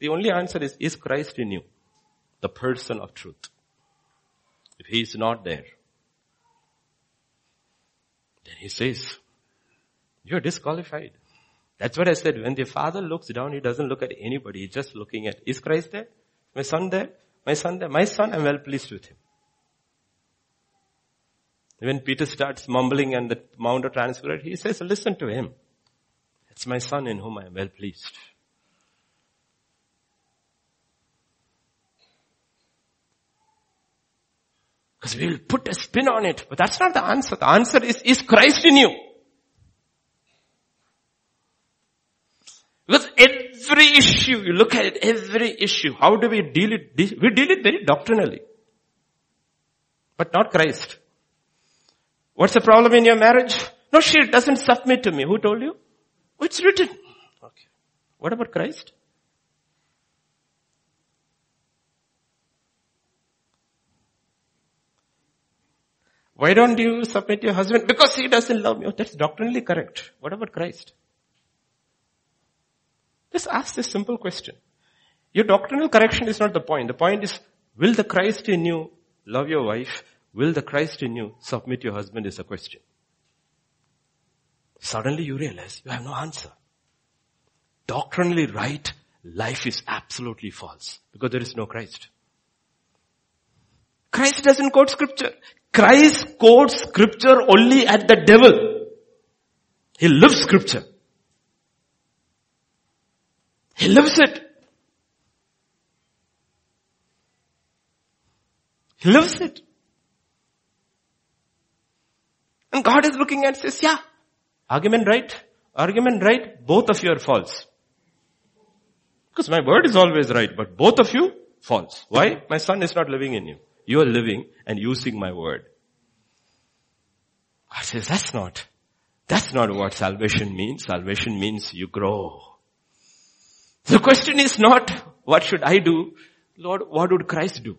The only answer is, is Christ in you? The person of truth. If he is not there, then he says, you're disqualified. That's what I said. When the father looks down, he doesn't look at anybody. He's just looking at, is Christ there? My son there? My son there? My son, I'm well pleased with him. When Peter starts mumbling and the Mount of Transfiguration, he says, listen to him. It's my son in whom I am well pleased. Because we will put a spin on it. But that's not the answer. The answer is, is Christ in you? Because every issue, you look at it, every issue, how do we deal it? We deal it very doctrinally. But not Christ. What's the problem in your marriage? No, she doesn't submit to me. Who told you? Oh, it's written. Okay. What about Christ? Why don't you submit your husband? Because he doesn't love you. That's doctrinally correct. What about Christ? Just ask this simple question. Your doctrinal correction is not the point. The point is, will the Christ in you love your wife? Will the Christ in you submit your husband is a question. Suddenly you realize you have no answer. Doctrinally right, life is absolutely false because there is no Christ. Christ doesn't quote scripture. Christ quotes scripture only at the devil. He lives scripture. He lives it. He lives it. And God is looking and says, yeah, argument right, argument right, both of you are false. Because my word is always right, but both of you false. Why? My son is not living in you. You are living and using my word. God says, that's not, that's not what salvation means. Salvation means you grow. The question is not, what should I do? Lord, what would Christ do?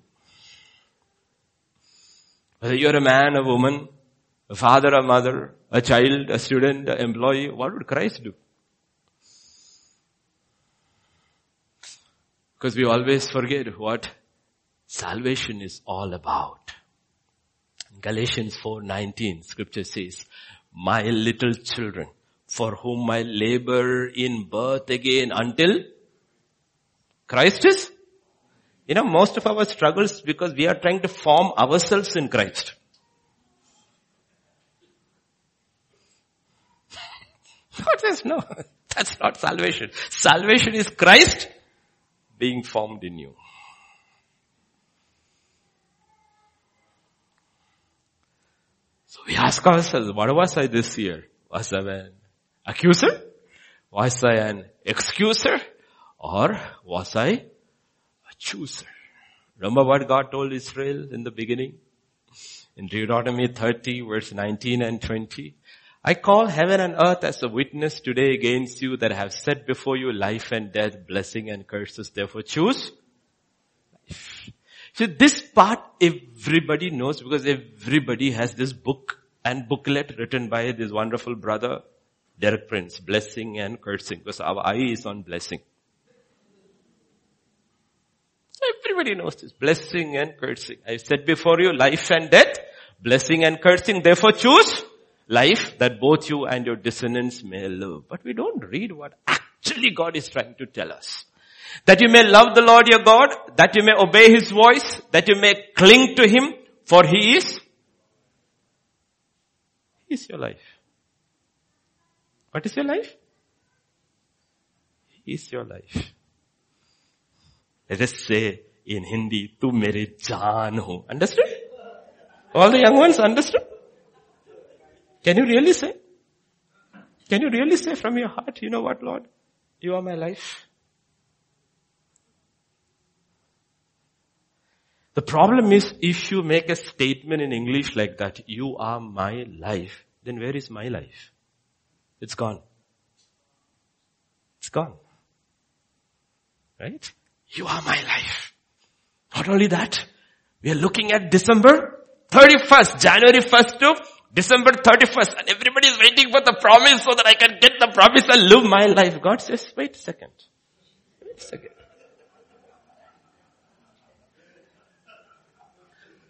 Whether you're a man, a woman, a father, a mother, a child, a student, an employee, what would Christ do? Because we always forget what salvation is all about. Galatians 4:19 scripture says, "My little children, for whom I labor in birth again until Christ is you know, most of our struggles because we are trying to form ourselves in Christ. God says, no, that's not salvation. Salvation is Christ being formed in you. So we ask ourselves, what was I this year? Was I an accuser? Was I an excuser? Or was I a chooser? Remember what God told Israel in the beginning? In Deuteronomy 30 verse 19 and 20. I call heaven and earth as a witness today against you that I have set before you life and death, blessing and curses. Therefore choose life. So this part everybody knows because everybody has this book and booklet written by this wonderful brother, Derek Prince, blessing and cursing because our eye is on blessing. Everybody knows this. Blessing and cursing. I said before you life and death, blessing and cursing. Therefore choose life that both you and your descendants may live. But we don't read what actually God is trying to tell us. That you may love the Lord your God, that you may obey His voice, that you may cling to Him, for He is, He is your life. What is your life? He is your life. Let us say in Hindi, tu mere jaan ho. Understood? All the young ones understood? Can you really say? Can you really say from your heart, you know what Lord? You are my life. The problem is if you make a statement in English like that, you are my life, then where is my life? It's gone. It's gone. Right? You are my life. Not only that, we are looking at December 31st, January 1st to December 31st and everybody is waiting for the promise so that I can get the promise and live my life. God says, wait a second. Wait a second.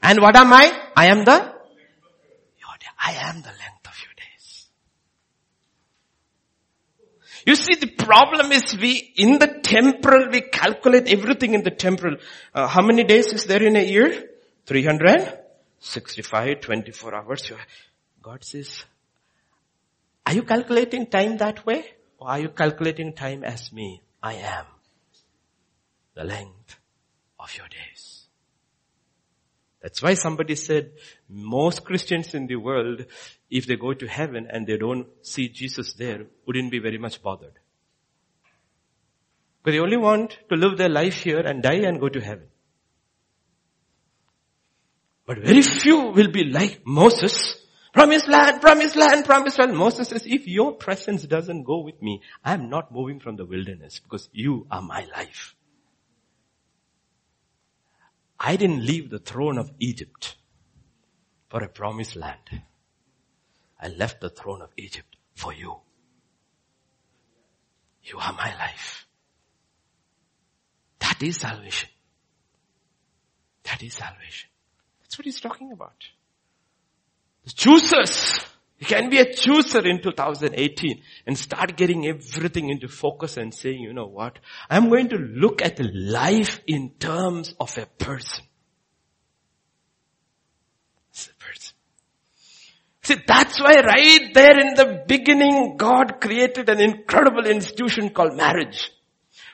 And what am I? I am the, I am the length of your days. You see, the problem is we, in the temporal, we calculate everything in the temporal. Uh, how many days is there in a year? 365, 24 hours. God says, are you calculating time that way? Or are you calculating time as me? I am the length of your days. That's why somebody said most Christians in the world, if they go to heaven and they don't see Jesus there, wouldn't be very much bothered. But they only want to live their life here and die and go to heaven. But very few will be like Moses Promised land, promised land, promised land. Moses says, if your presence doesn't go with me, I'm not moving from the wilderness because you are my life. I didn't leave the throne of Egypt for a promised land. I left the throne of Egypt for you. You are my life. That is salvation. That is salvation. That's what he's talking about. Choosers. You can be a chooser in 2018 and start getting everything into focus and saying, you know what? I'm going to look at life in terms of a person. It's a person. See, that's why right there in the beginning, God created an incredible institution called marriage.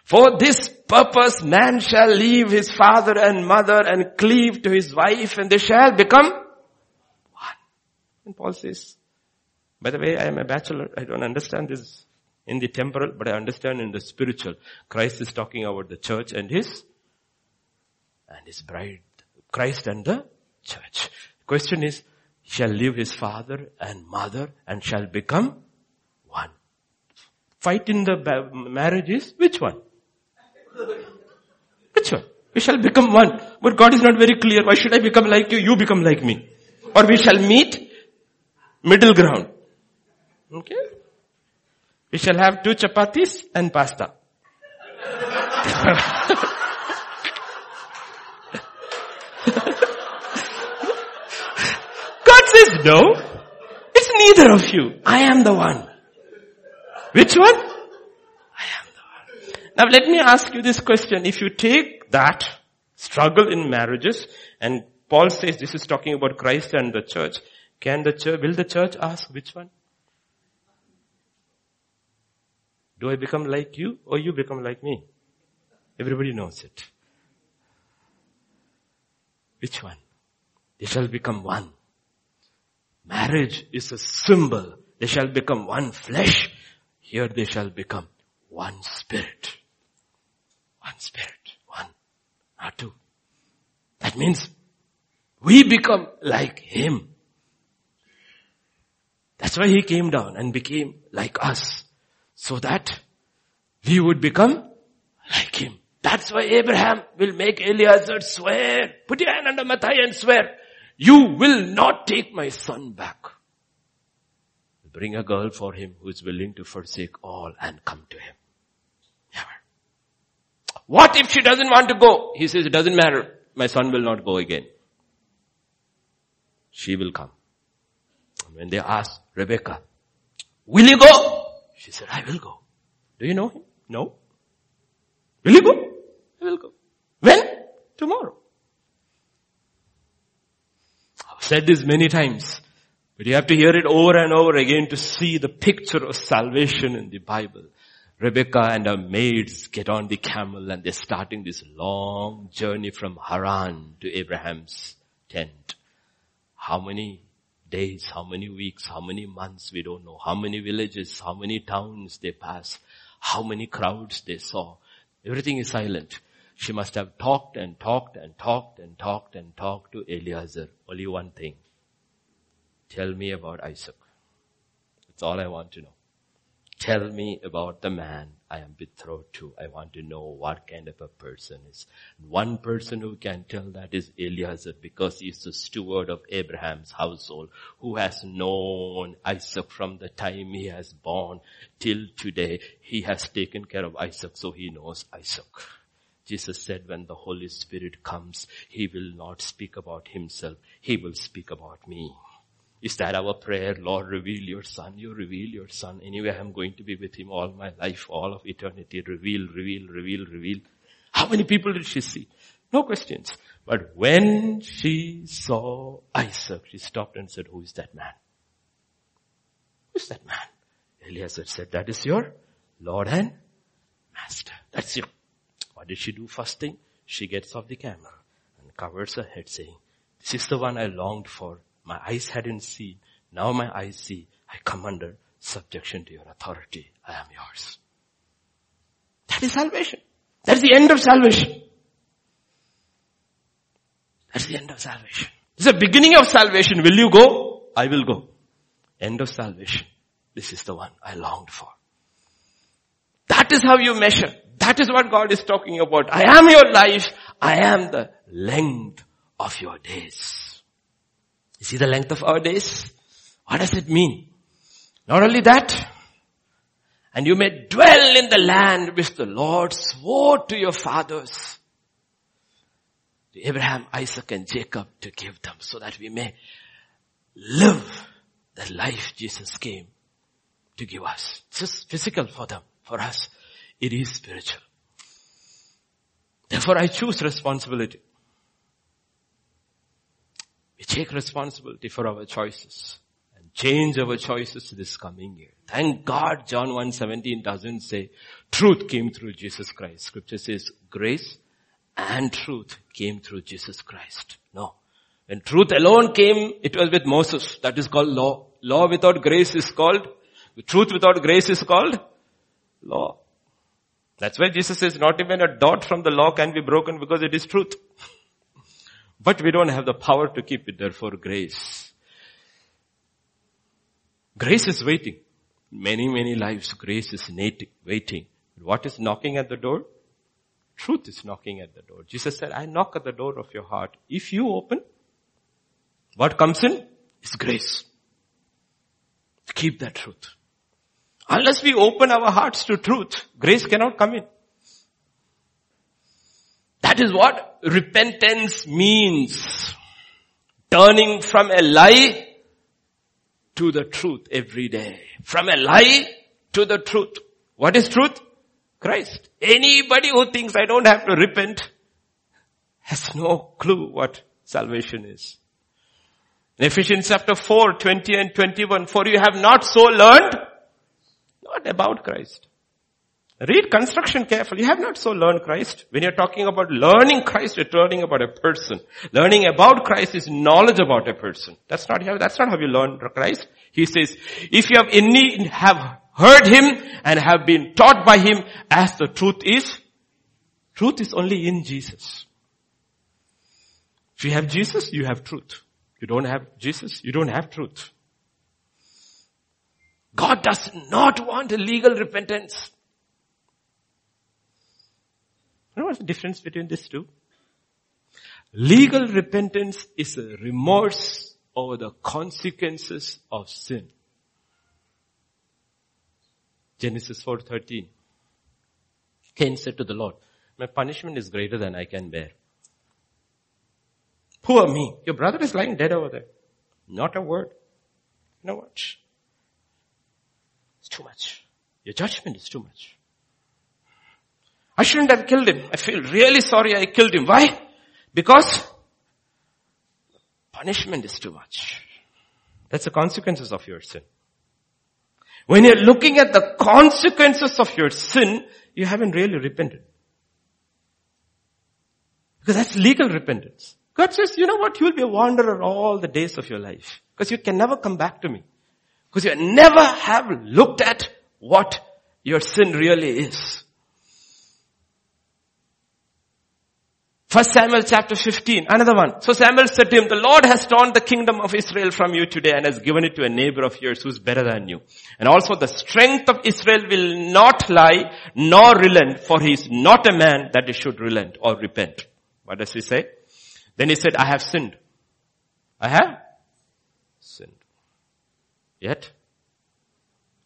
For this purpose, man shall leave his father and mother and cleave to his wife and they shall become and Paul says, by the way, I am a bachelor. I don't understand this in the temporal, but I understand in the spiritual. Christ is talking about the church and his, and his bride. Christ and the church. Question is, shall leave his father and mother and shall become one. Fight in the marriage is which one? Which one? We shall become one. But God is not very clear. Why should I become like you? You become like me. Or we shall meet middle ground. Okay? We shall have two chapatis and pasta. God says no. It's neither of you. I am the one. Which one? I am the one. Now let me ask you this question. If you take that struggle in marriages and Paul says this is talking about Christ and the church. Can the church, will the church ask which one? Do I become like you or you become like me? Everybody knows it. Which one? They shall become one. Marriage is a symbol. They shall become one flesh. Here they shall become one spirit. One spirit. One. Not two. That means we become like Him. That's why he came down and became like us. So that we would become like him. That's why Abraham will make Eliezer swear. Put your hand under my thigh and swear. You will not take my son back. Bring a girl for him who is willing to forsake all and come to him. Never. What if she doesn't want to go? He says, it doesn't matter. My son will not go again. She will come. When they asked Rebecca, will you go? She said, I will go. Do you know him? No. Will you go? I will go. When? Tomorrow. I've said this many times, but you have to hear it over and over again to see the picture of salvation in the Bible. Rebecca and her maids get on the camel and they're starting this long journey from Haran to Abraham's tent. How many days, how many weeks, how many months, we don't know. How many villages, how many towns they passed, how many crowds they saw. Everything is silent. She must have talked and talked and talked and talked and talked to Eliezer. Only one thing. Tell me about Isaac. That's all I want to know. Tell me about the man I am betrothed to. I want to know what kind of a person is. One person who can tell that is Eliezer because he is the steward of Abraham's household who has known Isaac from the time he has born till today. He has taken care of Isaac so he knows Isaac. Jesus said when the Holy Spirit comes, He will not speak about Himself. He will speak about me. Is that our prayer? Lord, reveal your son. You reveal your son. Anyway, I'm going to be with him all my life, all of eternity. Reveal, reveal, reveal, reveal. How many people did she see? No questions. But when she saw Isaac, she stopped and said, who is that man? Who is that man? Eliezer said, that is your Lord and Master. That's you. What did she do first thing? She gets off the camel and covers her head saying, this is the one I longed for my eyes hadn't seen. Now my eyes see. I come under subjection to your authority. I am yours. That is salvation. That's the end of salvation. That's the end of salvation. It's the beginning of salvation. Will you go? I will go. End of salvation. This is the one I longed for. That is how you measure. That is what God is talking about. I am your life. I am the length of your days. You see the length of our days? What does it mean? Not only that, and you may dwell in the land which the Lord swore to your fathers, to Abraham, Isaac and Jacob to give them so that we may live the life Jesus came to give us. It's just physical for them. For us, it is spiritual. Therefore I choose responsibility. We take responsibility for our choices and change our choices this coming year. Thank God John 1.17 doesn't say truth came through Jesus Christ. Scripture says grace and truth came through Jesus Christ. No. When truth alone came, it was with Moses. That is called law. Law without grace is called, truth without grace is called law. That's why Jesus says not even a dot from the law can be broken because it is truth. But we don't have the power to keep it, therefore grace. Grace is waiting. Many, many lives, grace is waiting. What is knocking at the door? Truth is knocking at the door. Jesus said, I knock at the door of your heart. If you open, what comes in is grace. Keep that truth. Unless we open our hearts to truth, grace cannot come in. That is what repentance means. Turning from a lie to the truth every day. From a lie to the truth. What is truth? Christ. Anybody who thinks I don't have to repent has no clue what salvation is. In Ephesians chapter 4, 20 and 21, for you have not so learned, not about Christ. Read construction carefully. You have not so learned Christ. When you're talking about learning Christ, you're learning about a person. Learning about Christ is knowledge about a person. That's not how, that's not how you learn Christ. He says, if you have any, have heard him and have been taught by him as the truth is, truth is only in Jesus. If you have Jesus, you have truth. You don't have Jesus, you don't have truth. God does not want a legal repentance. You know what's the difference between these two? Legal repentance is a remorse over the consequences of sin. Genesis 4.13. Cain said to the Lord, my punishment is greater than I can bear. Poor me. Your brother is lying dead over there. Not a word. You know what? It's too much. Your judgment is too much. I shouldn't have killed him. I feel really sorry I killed him. Why? Because punishment is too much. That's the consequences of your sin. When you're looking at the consequences of your sin, you haven't really repented. Because that's legal repentance. God says, you know what? You'll be a wanderer all the days of your life. Because you can never come back to me. Because you never have looked at what your sin really is. First Samuel chapter 15, another one. So Samuel said to him, the Lord has torn the kingdom of Israel from you today and has given it to a neighbor of yours who's better than you. And also the strength of Israel will not lie nor relent for he is not a man that he should relent or repent. What does he say? Then he said, I have sinned. I have sinned. Yet,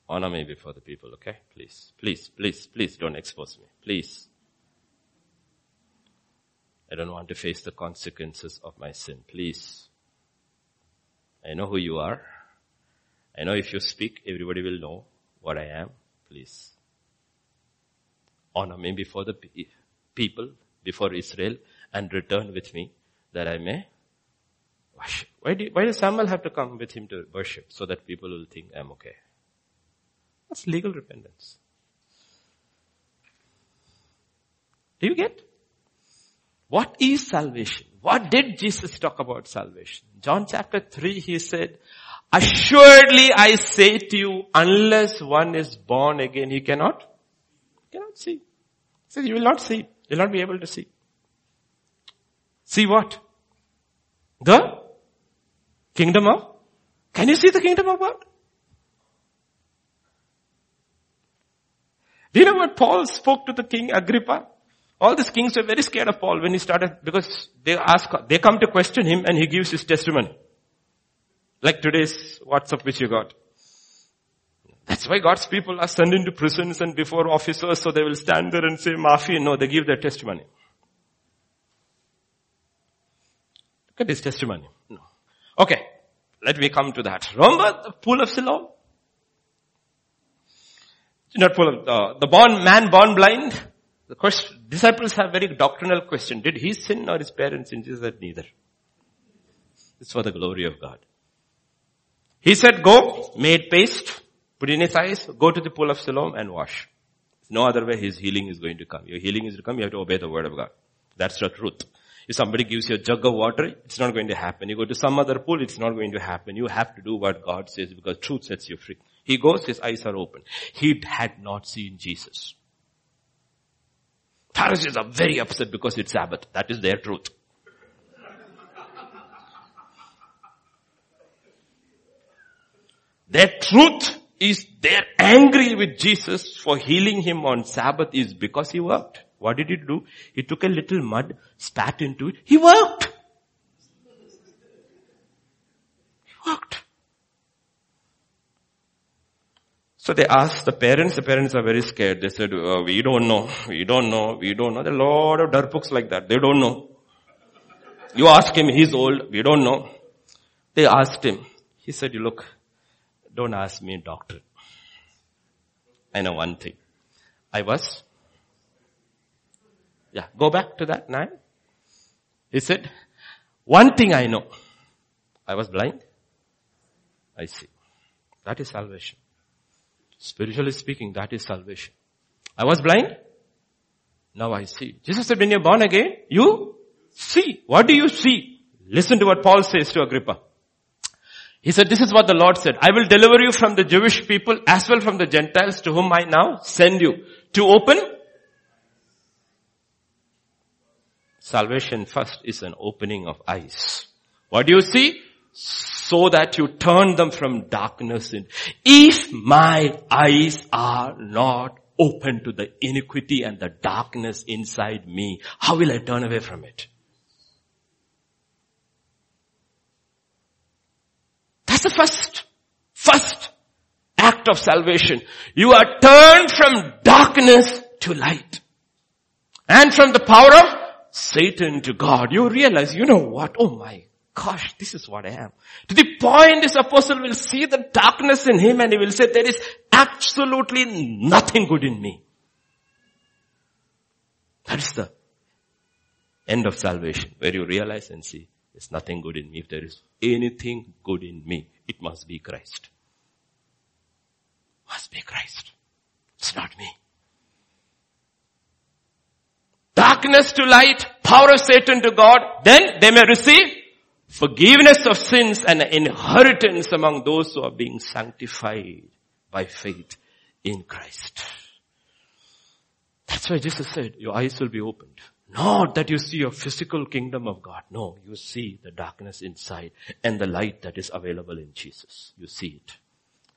honor me before the people, okay? Please, please, please, please don't expose me. Please. I don't want to face the consequences of my sin. Please. I know who you are. I know if you speak, everybody will know what I am. Please. Honor me before the people, before Israel, and return with me that I may worship. Why, do, why does Samuel have to come with him to worship? So that people will think I'm okay. That's legal repentance. Do you get? What is salvation? What did Jesus talk about salvation? John chapter 3 he said, Assuredly I say to you, unless one is born again, he cannot, cannot see. He says, you will not see. You will not be able to see. See what? The kingdom of, can you see the kingdom of God? Do you know what Paul spoke to the king Agrippa? All these kings were very scared of Paul when he started, because they ask, they come to question him and he gives his testimony. Like today's WhatsApp which you got. That's why God's people are sent into prisons and before officers so they will stand there and say Mafi. No, they give their testimony. Look at his testimony. No. Okay. Let me come to that. Remember the pool of Siloam? Not pool of, uh, the born, man born blind? The question, disciples have very doctrinal question. Did he sin or his parents sin? Jesus said neither. It's for the glory of God. He said, go, made paste, put in his eyes, go to the pool of Siloam and wash. No other way his healing is going to come. Your healing is to come, you have to obey the word of God. That's the truth. If somebody gives you a jug of water, it's not going to happen. You go to some other pool, it's not going to happen. You have to do what God says because truth sets you free. He goes, his eyes are open. He had not seen Jesus. Pharisees are very upset because it's Sabbath. That is their truth. Their truth is they're angry with Jesus for healing him on Sabbath is because he worked. What did he do? He took a little mud, spat into it. He worked. So they asked the parents, the parents are very scared. They said, oh, we don't know, we don't know, we don't know. There are a lot of darpuks like that. They don't know. You ask him, he's old, we don't know. They asked him. He said, you look, don't ask me doctor. I know one thing. I was, yeah, go back to that nine. He said, one thing I know. I was blind. I see. That is salvation. Spiritually speaking, that is salvation. I was blind. Now I see. Jesus said, when you're born again, you see. What do you see? Listen to what Paul says to Agrippa. He said, this is what the Lord said. I will deliver you from the Jewish people as well from the Gentiles to whom I now send you to open. Salvation first is an opening of eyes. What do you see? So that you turn them from darkness in. If my eyes are not open to the iniquity and the darkness inside me, how will I turn away from it? That's the first, first act of salvation. You are turned from darkness to light. And from the power of Satan to God. You realize, you know what? Oh my gosh, this is what I am. To the point this apostle will see the darkness in him and he will say, there is absolutely nothing good in me. That is the end of salvation, where you realize and see, there's nothing good in me. If there is anything good in me, it must be Christ. Must be Christ. It's not me. Darkness to light, power of Satan to God, then they may receive forgiveness of sins and inheritance among those who are being sanctified by faith in Christ. That's why Jesus said, your eyes will be opened. Not that you see a physical kingdom of God. No, you see the darkness inside and the light that is available in Jesus. You see it.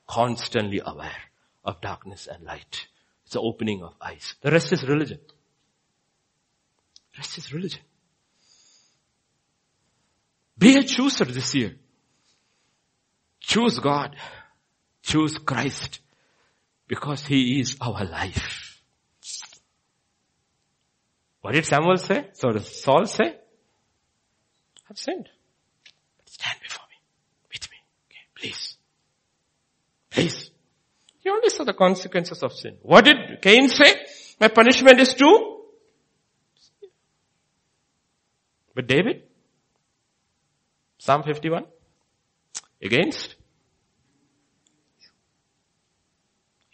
Constantly aware of darkness and light. It's the opening of eyes. The rest is religion. The rest is religion. Be a chooser this year. Choose God. Choose Christ. Because He is our life. What did Samuel say? So does Saul say? I've sinned. But stand before me. With me. Okay, please. Please. He only saw the consequences of sin. What did Cain say? My punishment is to but David? Psalm 51? Against?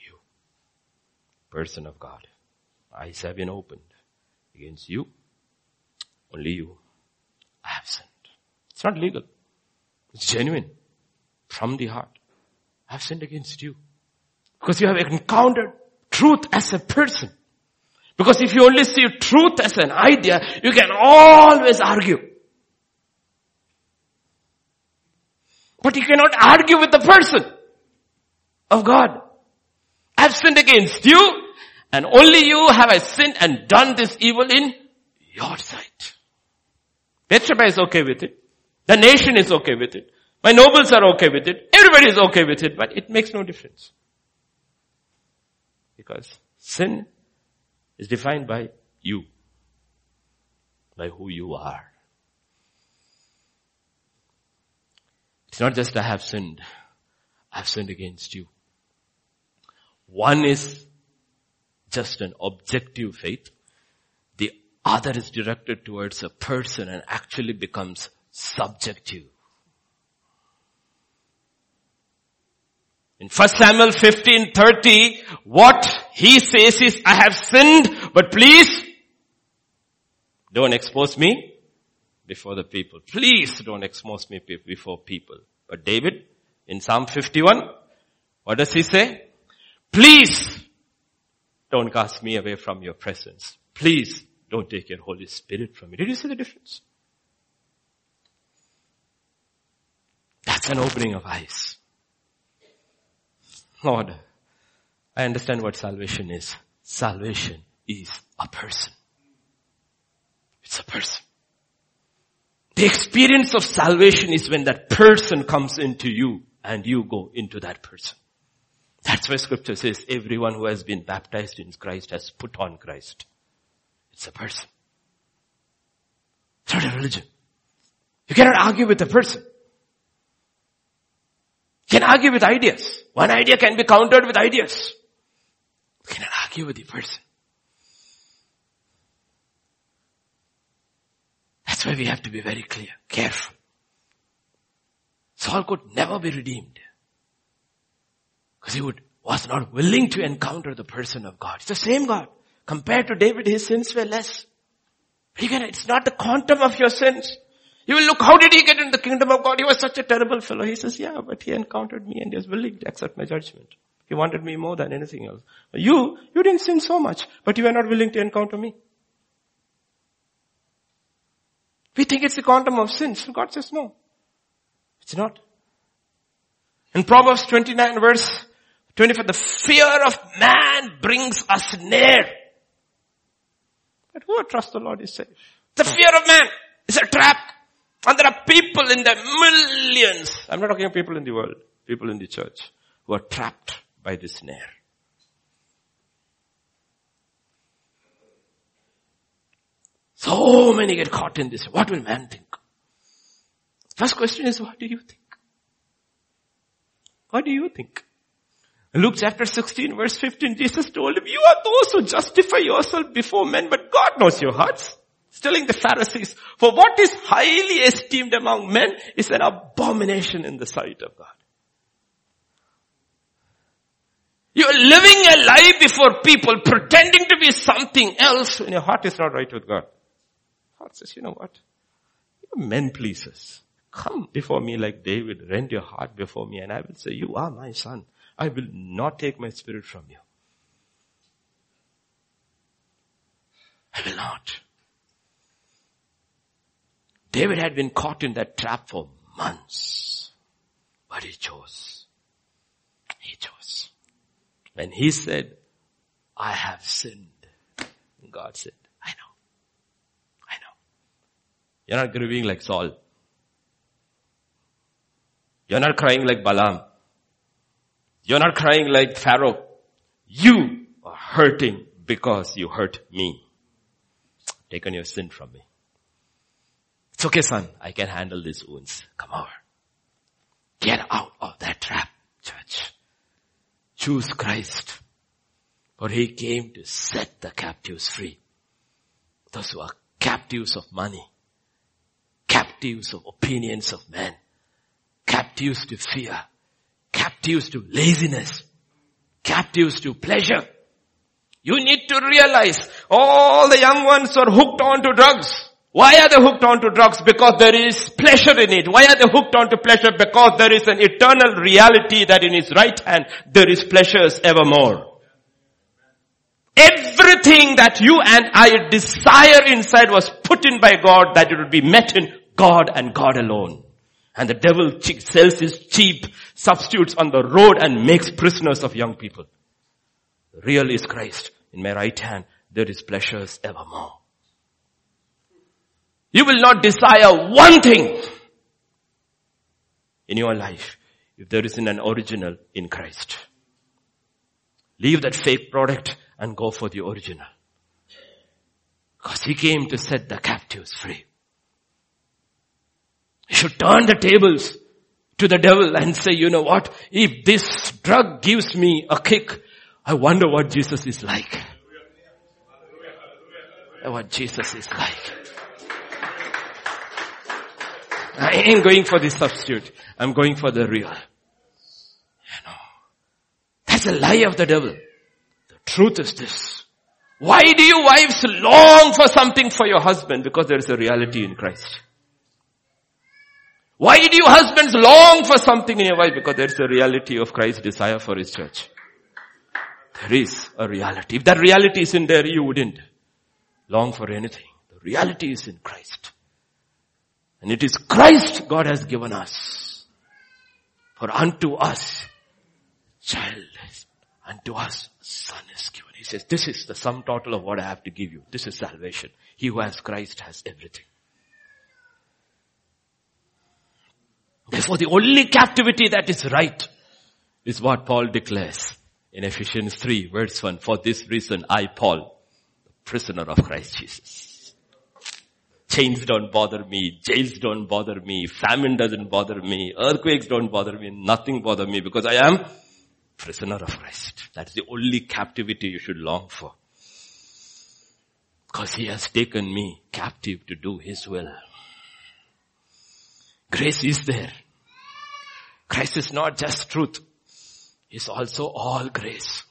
You. Person of God. Eyes have been opened against you. Only you. I have sinned. It's not legal. It's genuine. From the heart. I have sinned against you. Because you have encountered truth as a person. Because if you only see truth as an idea, you can always argue. But you cannot argue with the person of God. I have sinned against you and only you have I sinned and done this evil in your sight. Bathsheba is okay with it. The nation is okay with it. My nobles are okay with it. Everybody is okay with it, but it makes no difference. Because sin is defined by you. By who you are. It's not just I have sinned. I have sinned against you. One is just an objective faith. The other is directed towards a person and actually becomes subjective. In 1 Samuel 15, 30, what he says is, I have sinned, but please don't expose me before the people. Please don't expose me before people. But David, in Psalm 51, what does he say? Please don't cast me away from your presence. Please don't take your Holy Spirit from me. Did you see the difference? That's an opening of eyes. Lord, I understand what salvation is. Salvation is a person. It's a person. The experience of salvation is when that person comes into you and you go into that person. That's why scripture says everyone who has been baptized in Christ has put on Christ. It's a person. It's not a religion. You cannot argue with a person. You can argue with ideas. One idea can be countered with ideas. You cannot argue with the person. That's why we have to be very clear, careful. Saul could never be redeemed. Because he would, was not willing to encounter the person of God. It's the same God. Compared to David, his sins were less. Again, it's not the quantum of your sins. You will look, how did he get in the kingdom of God? He was such a terrible fellow. He says, yeah, but he encountered me and he was willing to accept my judgment. He wanted me more than anything else. You, you didn't sin so much, but you were not willing to encounter me. We think it's the quantum of sins. God says no. It's not. In Proverbs 29 verse 24, the fear of man brings us near. But who trusts the Lord is safe. The fear of man is a trap. And there are people in the millions. I'm not talking about people in the world. People in the church who are trapped by this snare. So many get caught in this. What will man think? First question is, what do you think? What do you think? Luke chapter 16 verse 15, Jesus told him, you are those who justify yourself before men, but God knows your hearts. He's telling the Pharisees, for what is highly esteemed among men is an abomination in the sight of God. You're living a lie before people pretending to be something else when your heart is not right with God. God says, you know what? You're men pleasers. Come before me like David, rend your heart before me and I will say, you are my son. I will not take my spirit from you. I will not. David had been caught in that trap for months. But he chose. He chose. When he said, I have sinned, God said, I know. I know. You're not grieving like Saul. You're not crying like Balaam. You're not crying like Pharaoh. You are hurting because you hurt me. Taken your sin from me. It's okay son, I can handle these wounds. Come over. Get out of that trap, church. Choose Christ. For he came to set the captives free. Those who are captives of money, captives of opinions of men, captives to fear, captives to laziness, captives to pleasure. You need to realize all the young ones are hooked on to drugs. Why are they hooked on to drugs? Because there is pleasure in it. Why are they hooked on to pleasure? Because there is an eternal reality that in his right hand there is pleasures evermore. Everything that you and I desire inside was put in by God that it would be met in God and God alone. And the devil sells his cheap substitutes on the road and makes prisoners of young people. Real is Christ. In my right hand, there is pleasures evermore. You will not desire one thing in your life if there isn't an original in Christ. Leave that fake product and go for the original. Because he came to set the captives free. You should turn the tables to the devil and say, you know what? If this drug gives me a kick, I wonder what Jesus is like. What Jesus is like. I ain't going for the substitute. I'm going for the real. You know. That's a lie of the devil. The truth is this. Why do you wives long for something for your husband? Because there is a reality in Christ. Why do you husbands long for something in your wife? Because there's a reality of Christ's desire for his church. There is a reality. If that reality is in there, you wouldn't long for anything. The reality is in Christ. And it is Christ God has given us. For unto us, child is, unto us, son is given. He says, this is the sum total of what I have to give you. This is salvation. He who has Christ has everything. Therefore the only captivity that is right is what Paul declares in Ephesians 3 verse 1. For this reason I, Paul, prisoner of Christ Jesus. Chains don't bother me, jails don't bother me, famine doesn't bother me, earthquakes don't bother me, nothing bother me because I am prisoner of Christ. That's the only captivity you should long for. Because he has taken me captive to do his will. Grace is there. Christ is not just truth. He's also all grace.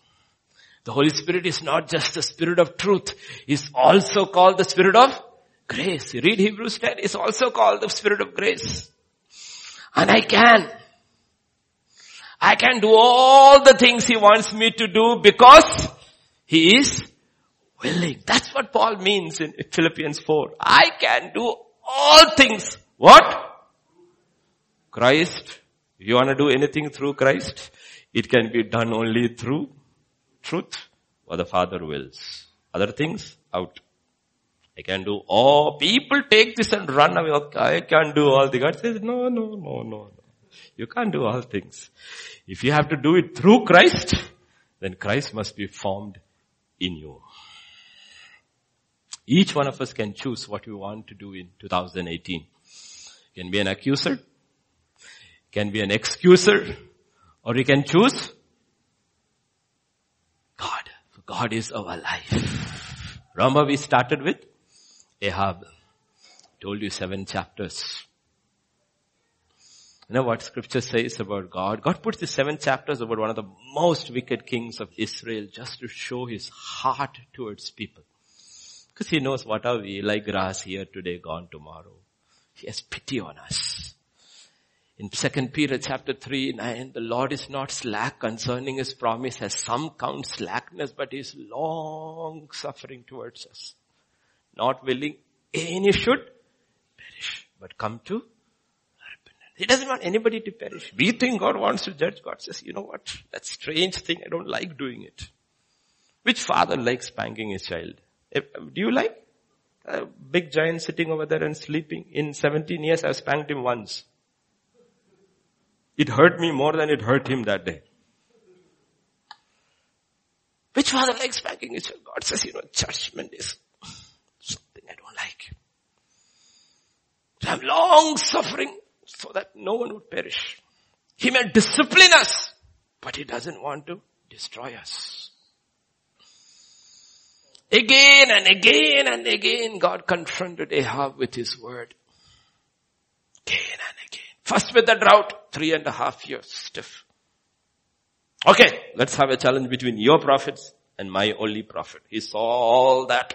The Holy Spirit is not just the Spirit of truth. He's also called the Spirit of grace. You read Hebrews 10, it's also called the Spirit of grace. And I can. I can do all the things He wants me to do because He is willing. That's what Paul means in Philippians 4. I can do all things. What? Christ. You want to do anything through Christ, it can be done only through truth or the Father wills. Other things, out. I can do all, people take this and run away. Okay, I can do all the God says, no, no, no, no, no. You can't do all things. If you have to do it through Christ, then Christ must be formed in you. Each one of us can choose what we want to do in 2018. You Can be an accuser, can be an excuser or you can choose God. God is our life. Remember we started with Ahab. Told you seven chapters. You know what scripture says about God? God puts the seven chapters about one of the most wicked kings of Israel just to show his heart towards people. Because he knows what are we, like grass here today, gone tomorrow. He has pity on us. In 2 Peter chapter 3, 9, the Lord is not slack concerning his promise as some count slackness, but is long suffering towards us. Not willing any should perish, but come to repentance. He doesn't want anybody to perish. We think God wants to judge. God says, you know what? That strange thing, I don't like doing it. Which father likes spanking his child? Eh, do you like? A big giant sitting over there and sleeping. In 17 years I've spanked him once. It hurt me more than it hurt him that day. Which father likes spanking? God says, you know, judgment is something I don't like. So I'm long suffering so that no one would perish. He may discipline us, but he doesn't want to destroy us. Again and again and again, God confronted Ahab with his word. Again and again. First with the drought, three and a half years stiff. Okay, let's have a challenge between your prophets and my only prophet. He saw all that.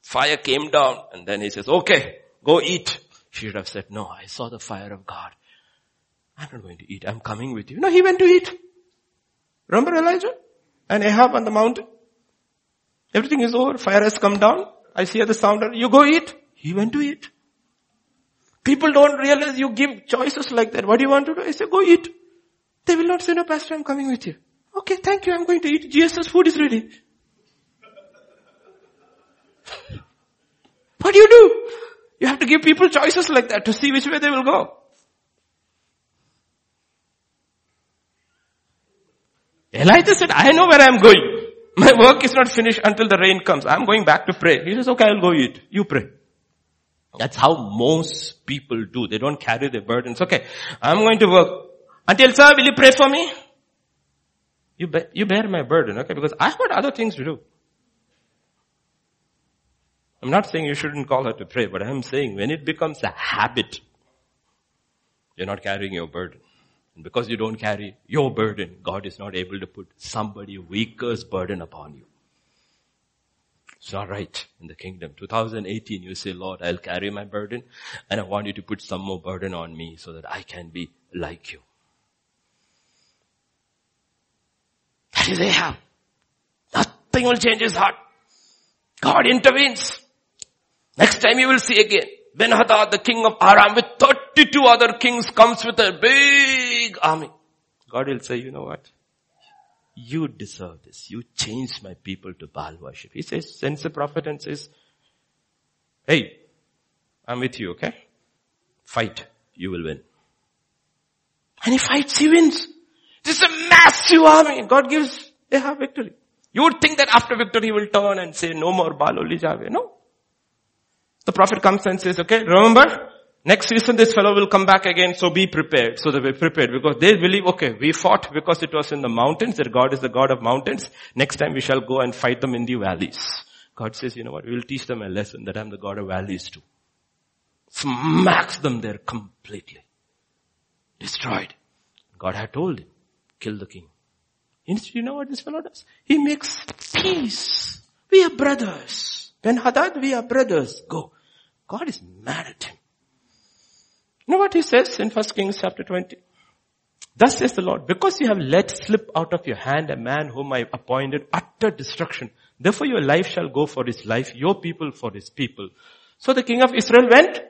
Fire came down and then he says, okay, go eat. She should have said, no, I saw the fire of God. I'm not going to eat. I'm coming with you. No, he went to eat. Remember Elijah? And Ahab on the mountain? Everything is over. Fire has come down. I see the sounder. You go eat. He went to eat. People don't realize you give choices like that. What do you want to do? I say, go eat. They will not say, no, pastor, I'm coming with you. Okay, thank you. I'm going to eat. Jesus' food is ready. what do you do? You have to give people choices like that to see which way they will go. Elijah said, I know where I'm going. My work is not finished until the rain comes. I'm going back to pray. He says, okay, I'll go eat. You pray. That's how most people do. They don't carry their burdens. Okay, I'm going to work. Until sir, will you pray for me? You, bear, you bear my burden, okay? Because I've got other things to do. I'm not saying you shouldn't call her to pray, but I'm saying when it becomes a habit, you're not carrying your burden. And because you don't carry your burden, God is not able to put somebody weaker's burden upon you. It's not right in the kingdom. 2018, you say, Lord, I'll carry my burden and I want you to put some more burden on me so that I can be like you. That is Ahab. Nothing will change his heart. God intervenes. Next time you will see again. Ben-Hadad, the king of Aram with 32 other kings comes with a big army. God will say, you know what? You deserve this. You changed my people to Baal worship. He says, sends a prophet and says, hey, I'm with you, okay? Fight. You will win. And he fights, he wins. This is a massive army. God gives Ahab victory. You would think that after victory he will turn and say, no more Baal, only Yahweh. No. The prophet comes and says, okay, remember, next season this fellow will come back again, so be prepared. So they were prepared because they believe, okay, we fought because it was in the mountains, that God is the God of mountains. Next time we shall go and fight them in the valleys. God says, you know what, we will teach them a lesson that I'm the God of valleys too. Smacks them there completely. Destroyed. God had told him, kill the king. Instead, you know what this fellow does? He makes peace. We are brothers. Ben-Hadad, we are brothers. Go. God is mad at him. Know what he says in 1 Kings chapter 20? Thus says the Lord, because you have let slip out of your hand a man whom I appointed utter destruction. Therefore your life shall go for his life, your people for his people. So the king of Israel went,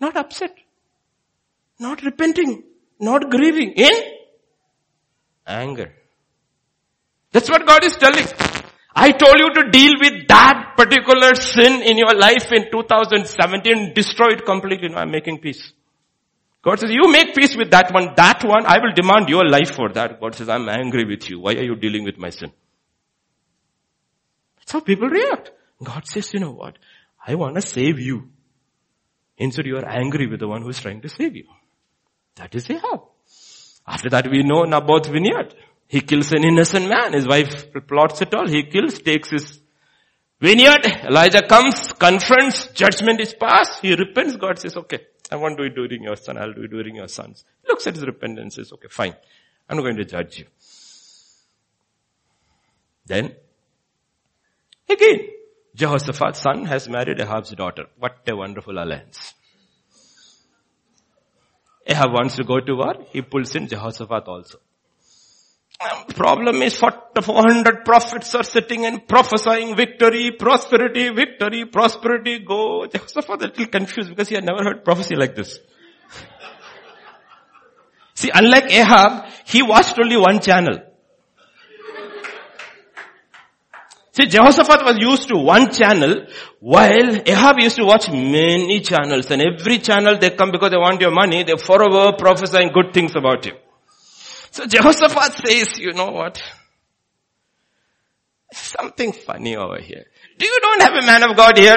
not upset, not repenting, not grieving, in anger. That's what God is telling. I told you to deal with that particular sin in your life in 2017, destroy it completely. No, I'm making peace. God says, you make peace with that one. That one, I will demand your life for that. God says, I'm angry with you. Why are you dealing with my sin? That's how people react. God says, you know what? I want to save you. Instead you are angry with the one who is trying to save you. That is Ahab. After that we know Naboth vineyard. He kills an innocent man. His wife plots it all. He kills, takes his vineyard. Elijah comes, confronts, judgment is passed. He repents. God says, okay, I won't do it during your son. I'll do it during your sons. Looks at his repentance says, okay, fine. I'm not going to judge you. Then, again, Jehoshaphat's son has married Ahab's daughter. What a wonderful alliance. Ahab wants to go to war. He pulls in Jehoshaphat also. Um, problem is for the 400 prophets are sitting and prophesying victory, prosperity, victory, prosperity, go. Jehoshaphat a little confused because he had never heard prophecy like this. See, unlike Ahab, he watched only one channel. See, Jehoshaphat was used to one channel while Ahab used to watch many channels and every channel they come because they want your money, they forever prophesying good things about you. So Jehoshaphat says, you know what? Something funny over here. Do you don't have a man of God here?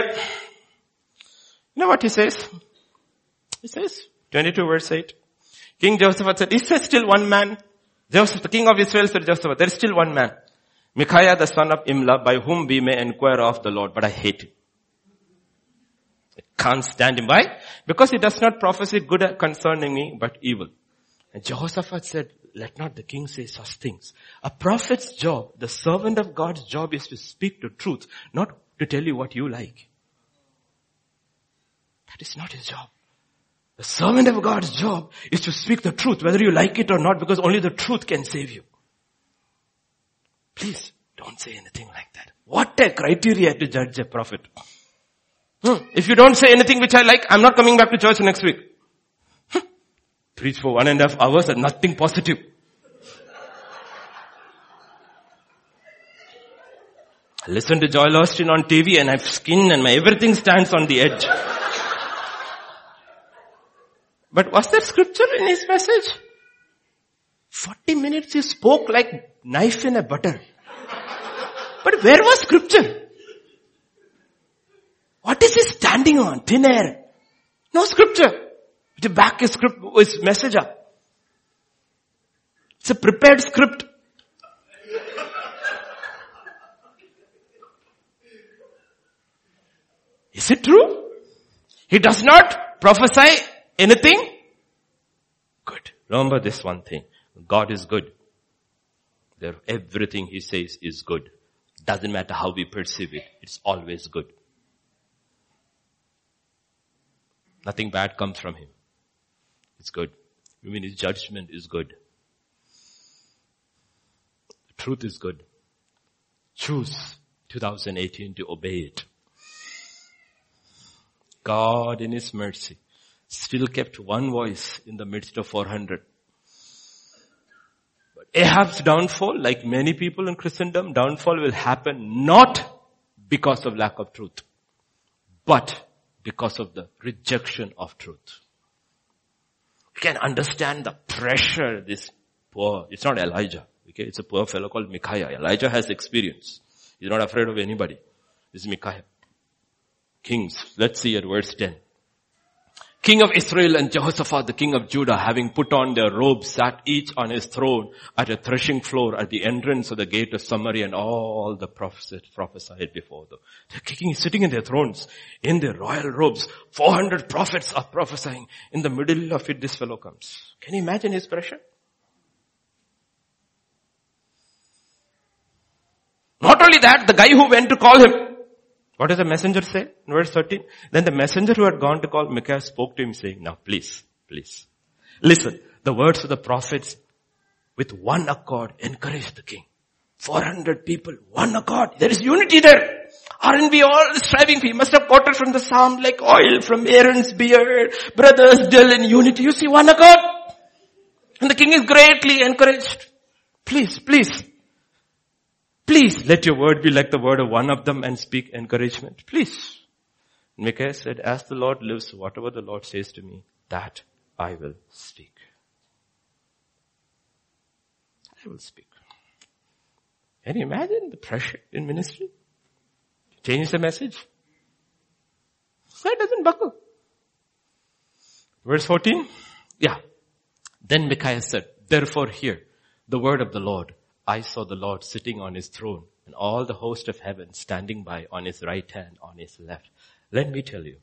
You know what he says? He says, 22 verse 8. King Jehoshaphat said, is there still one man? Joseph, the king of Israel said Jehoshaphat, there is still one man. Micaiah the son of Imlah, by whom we may inquire of the Lord, but I hate him. I can't stand him. Why? Because he does not prophesy good concerning me, but evil. And Jehoshaphat said, let not the king say such things. A prophet's job, the servant of God's job is to speak the truth, not to tell you what you like. That is not his job. The servant of God's job is to speak the truth, whether you like it or not, because only the truth can save you. Please don't say anything like that. What a criteria to judge a prophet. Hmm. If you don't say anything which I like, I'm not coming back to church next week. Preach for one and a half hours and nothing positive. listen to Joel Osteen on TV and I have skin and my everything stands on the edge. but was there scripture in his message? 40 minutes he spoke like knife in a butter. But where was scripture? What is he standing on? Thin air. No scripture. To back his script, his message up. It's a prepared script. Is it true? He does not prophesy anything? Good. Remember this one thing. God is good. There, everything he says is good. Doesn't matter how we perceive it. It's always good. Nothing bad comes from him. It's good. You mean his judgment is good. Truth is good. Choose 2018 to obey it. God in his mercy still kept one voice in the midst of 400. Ahab's downfall, like many people in Christendom, downfall will happen not because of lack of truth, but because of the rejection of truth. You can understand the pressure this poor, it's not Elijah, okay, it's a poor fellow called Micaiah. Elijah has experience. He's not afraid of anybody. This is Micaiah. Kings, let's see at verse 10. King of Israel and Jehoshaphat, the king of Judah, having put on their robes, sat each on his throne at a threshing floor at the entrance of the gate of Samaria and all the prophets prophesied before them. The king is sitting in their thrones, in their royal robes. 400 prophets are prophesying. In the middle of it, this fellow comes. Can you imagine his pressure? Not only that, the guy who went to call him, what does the messenger say in verse 13? Then the messenger who had gone to call Micaiah spoke to him saying, now please, please, listen, the words of the prophets with one accord encourage the king. 400 people, one accord. There is unity there. Aren't we all striving for? You must have quoted from the psalm like oil from Aaron's beard. Brothers deal in unity. You see one accord. And the king is greatly encouraged. Please, please, Please let your word be like the word of one of them and speak encouragement. Please. Micaiah said, as the Lord lives, whatever the Lord says to me, that I will speak. I will speak. Can you imagine the pressure in ministry? Change the message. That doesn't buckle. Verse 14. Yeah. Then Micaiah said, therefore hear the word of the Lord. I saw the Lord sitting on his throne and all the host of heaven standing by on his right hand, on his left. Let me tell you,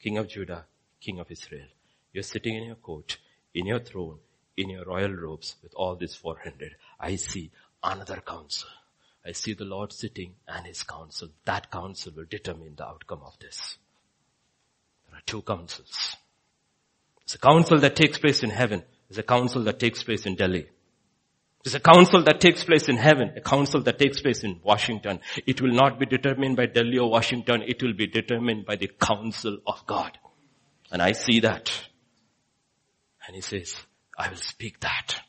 King of Judah, King of Israel, you're sitting in your court, in your throne, in your royal robes with all these 400. I see another council. I see the Lord sitting and his council. That council will determine the outcome of this. There are two councils. It's a council that takes place in heaven. It's a council that takes place in Delhi. There's a council that takes place in heaven, a council that takes place in Washington. It will not be determined by Delhi or Washington. It will be determined by the council of God. And I see that. And he says, I will speak that.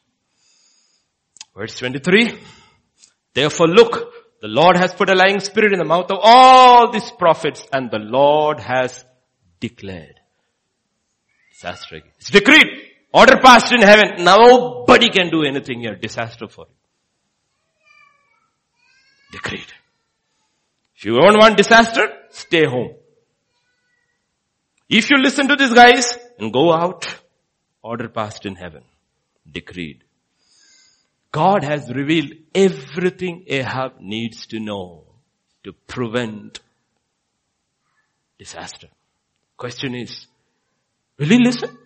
Verse 23. Therefore look, the Lord has put a lying spirit in the mouth of all these prophets and the Lord has declared. Disaster. It's decreed. Order passed in heaven. Nobody can do anything here. Disaster for you. Decreed. If you don't want disaster, stay home. If you listen to these guys and go out, order passed in heaven. Decreed. God has revealed everything Ahab needs to know to prevent disaster. Question is, will he listen?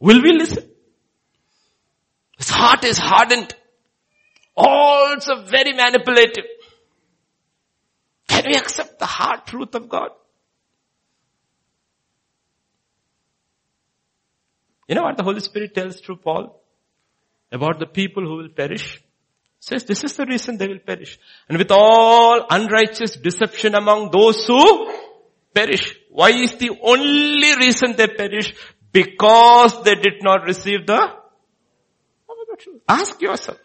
Will we listen? His heart is hardened. Also very manipulative. Can we accept the hard truth of God? You know what the Holy Spirit tells through Paul? about the people who will perish? Says this is the reason they will perish. And with all unrighteous deception among those who perish. Why is the only reason they perish? Because they did not receive the Ask yourself.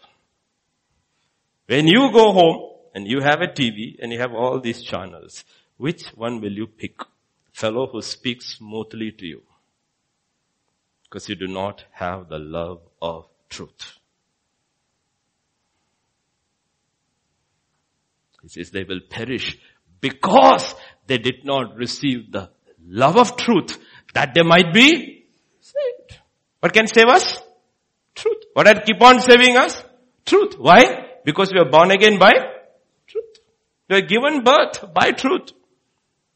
When you go home and you have a TV and you have all these channels, which one will you pick? Fellow who speaks smoothly to you. Because you do not have the love of truth. He says they will perish because they did not receive the love of truth that they might be What can save us? Truth. What will keep on saving us? Truth. Why? Because we are born again by truth. We are given birth by truth.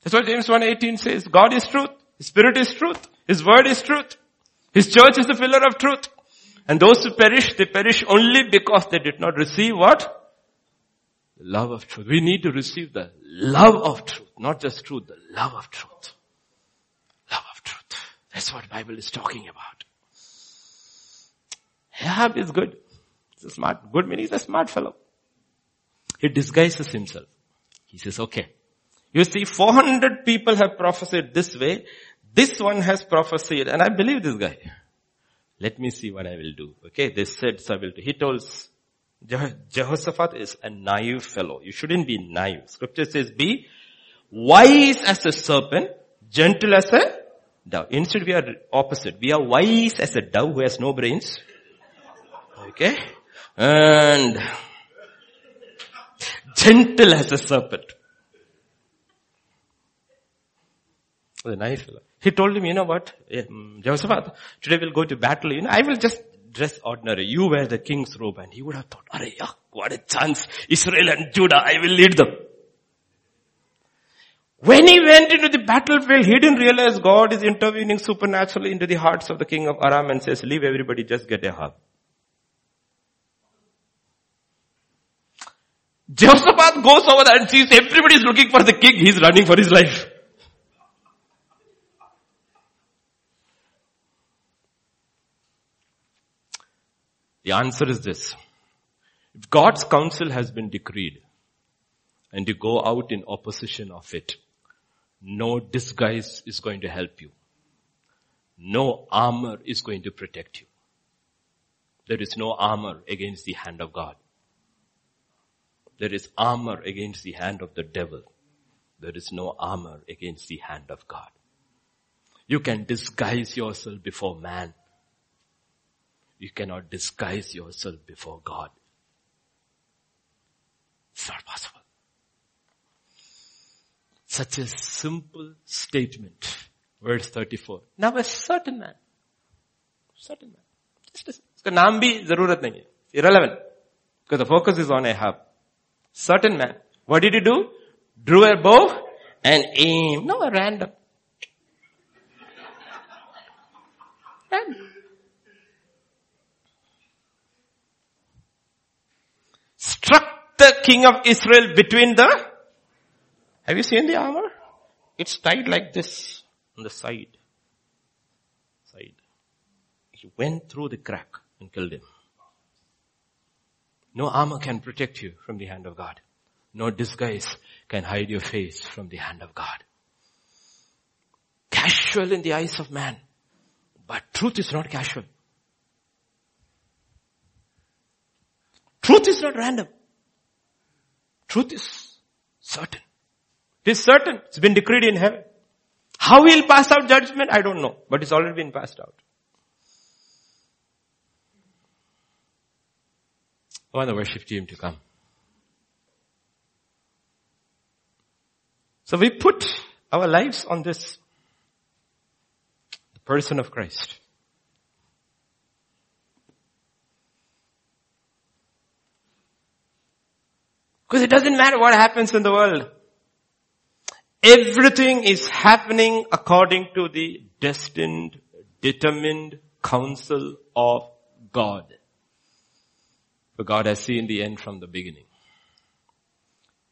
That's what James 1.18 says. God is truth. His spirit is truth. His word is truth. His church is the pillar of truth. And those who perish, they perish only because they did not receive what? Love of truth. We need to receive the love of truth, not just truth, the love of truth. That's what Bible is talking about. Ahab is good. He's a smart, good meaning he's a smart fellow. He disguises himself. He says, okay. You see, 400 people have prophesied this way. This one has prophesied, and I believe this guy. Let me see what I will do. Okay, they said, so I will do. He told Jehoshaphat is a naive fellow. You shouldn't be naive. Scripture says be wise as a serpent, gentle as a dove. Instead we are opposite. We are wise as a dove who has no brains. Okay? And gentle as a serpent. The naive fellow. He told him, you know what, mm, Jehoshaphat, today we'll go to battle, you know, I will just dress ordinary. You wear the king's robe. And he would have thought, Arey, what a chance. Israel and Judah, I will lead them. When he went into the battlefield, he didn't realize God is intervening supernaturally into the hearts of the king of Aram and says, leave everybody, just get Ahab. Jehoshaphat goes over there and sees everybody is looking for the king. He's running for his life. The answer is this. If God's counsel has been decreed and you go out in opposition of it, no disguise is going to help you. No armor is going to protect you. There is no armor against the hand of God. There is armor against the hand of the devil. There is no armor against the hand of God. You can disguise yourself before man, you cannot disguise yourself before God. It's not possible. Such a simple statement. Verse 34. Now a certain man. Certain man. Just listen. इसका नाम भी जरूरत नहीं है. Irrelevant. Because the focus is on Ahab. Certain man. What did he do? Drew a bow and aim. No, a random. Random. struck the king of Israel between the, have you seen the armor? It's tied like this on the side. Side. He went through the crack and killed him. No armor can protect you from the hand of God. No disguise can hide your face from the hand of God. Casual in the eyes of man. But truth is not casual. Truth is not random. Truth is certain. It is certain. It's been decreed in heaven. How he'll pass out judgment, I don't know. But it's already been passed out. I want the worship team to come. So we put our lives on this. The person of Christ. Because it doesn't matter what happens in the world. Everything is happening according to the destined, determined counsel of God. For God has seen the end from the beginning.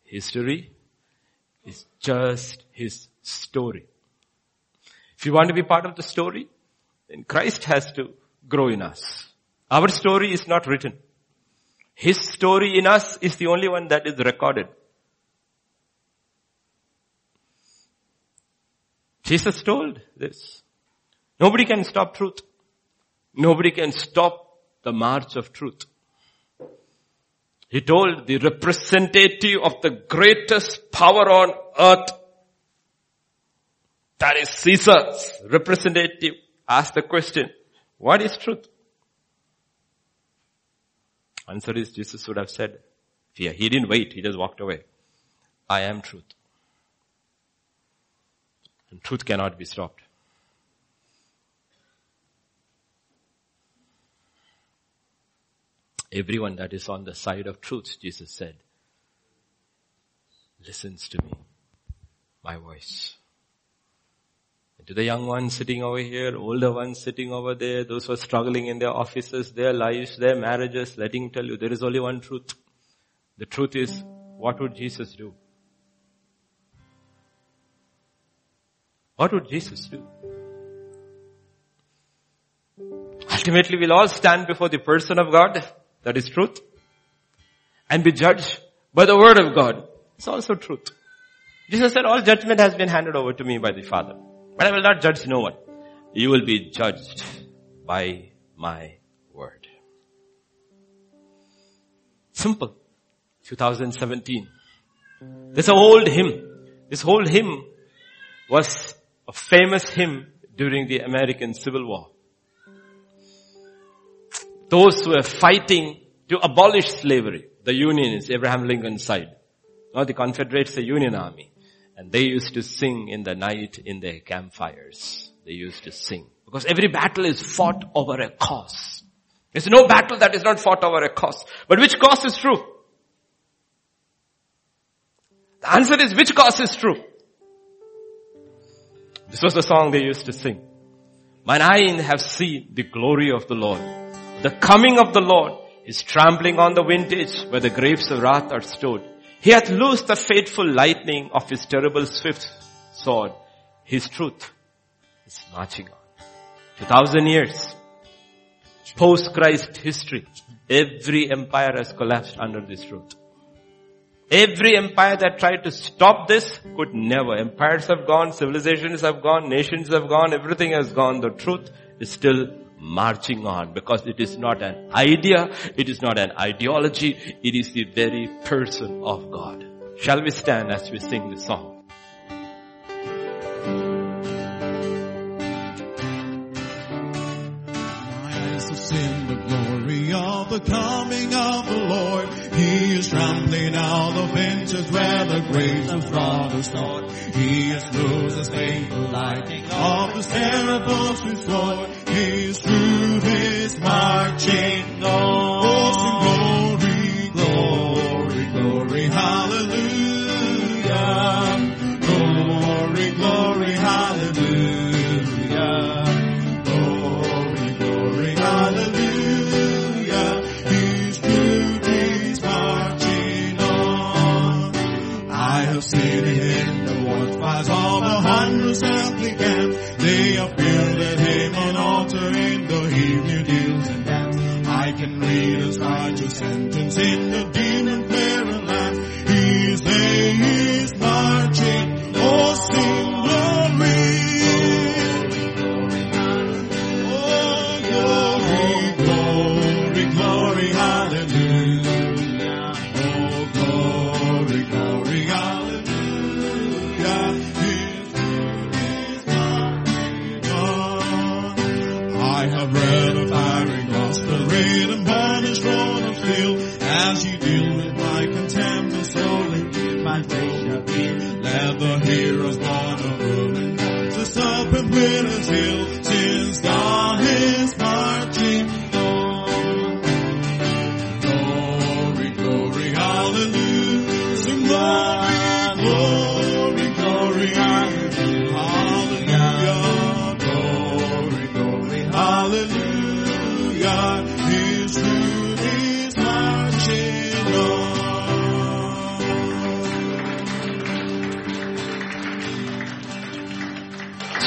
History is just His story. If you want to be part of the story, then Christ has to grow in us. Our story is not written. His story in us is the only one that is recorded. Jesus told this. Nobody can stop truth. Nobody can stop the march of truth. He told the representative of the greatest power on earth, that is Caesar's representative, asked the question, what is truth? Answer is Jesus would have said, fear. he didn't wait, he just walked away. I am truth. And truth cannot be stopped. Everyone that is on the side of truth, Jesus said, listens to me, my voice. And to the young ones sitting over here, older ones sitting over there, those who are struggling in their offices, their lives, their marriages, letting tell you there is only one truth. The truth is, what would Jesus do? What would Jesus do? Ultimately, we'll all stand before the person of God that is truth. And be judged by the word of God. It's also truth. Jesus said, all judgment has been handed over to me by the Father. But I will not judge no one. You will be judged by my word. Simple. 2017. There's an old hymn. This whole hymn was a famous hymn during the American Civil War those who were fighting to abolish slavery. The Unionists, Abraham Lincoln's side. Now the Confederates, the Union Army. And they used to sing in the night in their campfires. They used to sing. Because every battle is fought over a cause. There's no battle that is not fought over a cause. But which cause is true? The answer is which cause is true? This was the song they used to sing. Mine eye have seen the glory of the Lord. The coming of the Lord is trampling on the vintage where the grapes of wrath are stored. He hath loosed the fateful lightning of his terrible swift sword. His truth is marching on. Two thousand years. Post-Christ history. Every empire has collapsed under this truth. Every empire that tried to stop this could never. Empires have gone, civilizations have gone, nations have gone, everything has gone. The truth is still marching on because it is not an idea, it is not an ideology, it is the very person of God. Shall we stand as we sing this song? of the coming of the Lord. He is trampling out the benches where the graves of are stored. He is loose the faithful lightning of the terrible sword.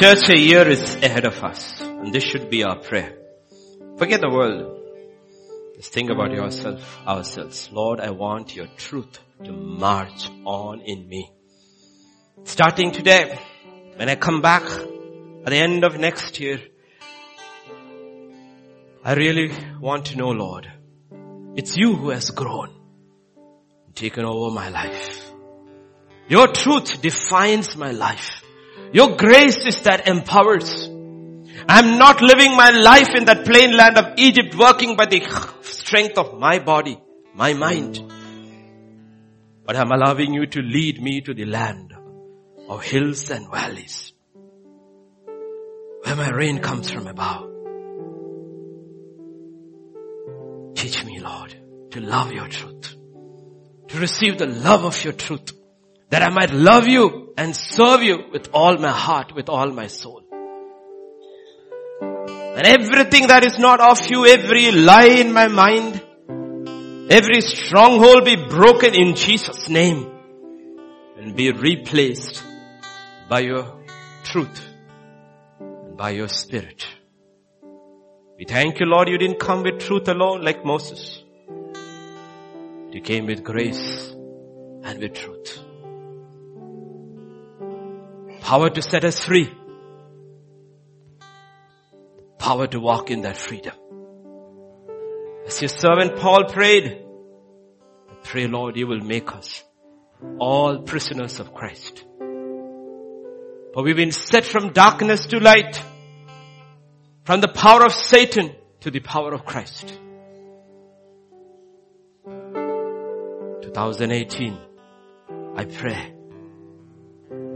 Church, a year is ahead of us. And this should be our prayer. Forget the world. Just think about yourself, ourselves. Lord, I want your truth to march on in me. Starting today, when I come back at the end of next year, I really want to know, Lord, it's you who has grown, taken over my life. Your truth defines my life. Your grace is that empowers. I'm not living my life in that plain land of Egypt working by the strength of my body, my mind. But I'm allowing you to lead me to the land of hills and valleys where my rain comes from above. Teach me, Lord, to love your truth, to receive the love of your truth, that I might love you and serve you with all my heart, with all my soul. And everything that is not of you, every lie in my mind, every stronghold be broken in Jesus' name and be replaced by your truth and by your spirit. We thank you, Lord, you didn't come with truth alone like Moses. You came with grace and with truth. Power to set us free. Power to walk in that freedom. As your servant Paul prayed, I pray Lord you will make us all prisoners of Christ. For we've been set from darkness to light, from the power of Satan to the power of Christ. 2018, I pray,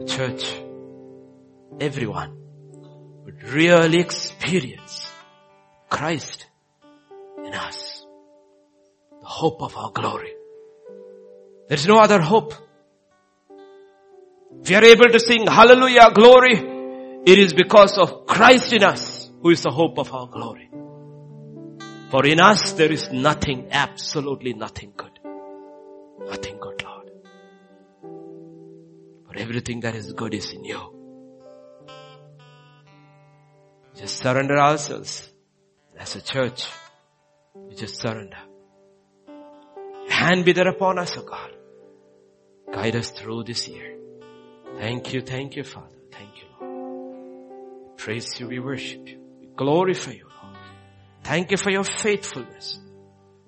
church, everyone would really experience Christ in us. The hope of our glory. There's no other hope. If we are able to sing hallelujah glory, it is because of Christ in us who is the hope of our glory. For in us there is nothing, absolutely nothing good. Nothing good, Lord. For everything that is good is in you. Just surrender ourselves as a church. We just surrender. Hand be there upon us, O God. Guide us through this year. Thank you, thank you, Father. Thank you, Lord. Praise you, we worship you. We glorify you, Lord. Thank you for your faithfulness.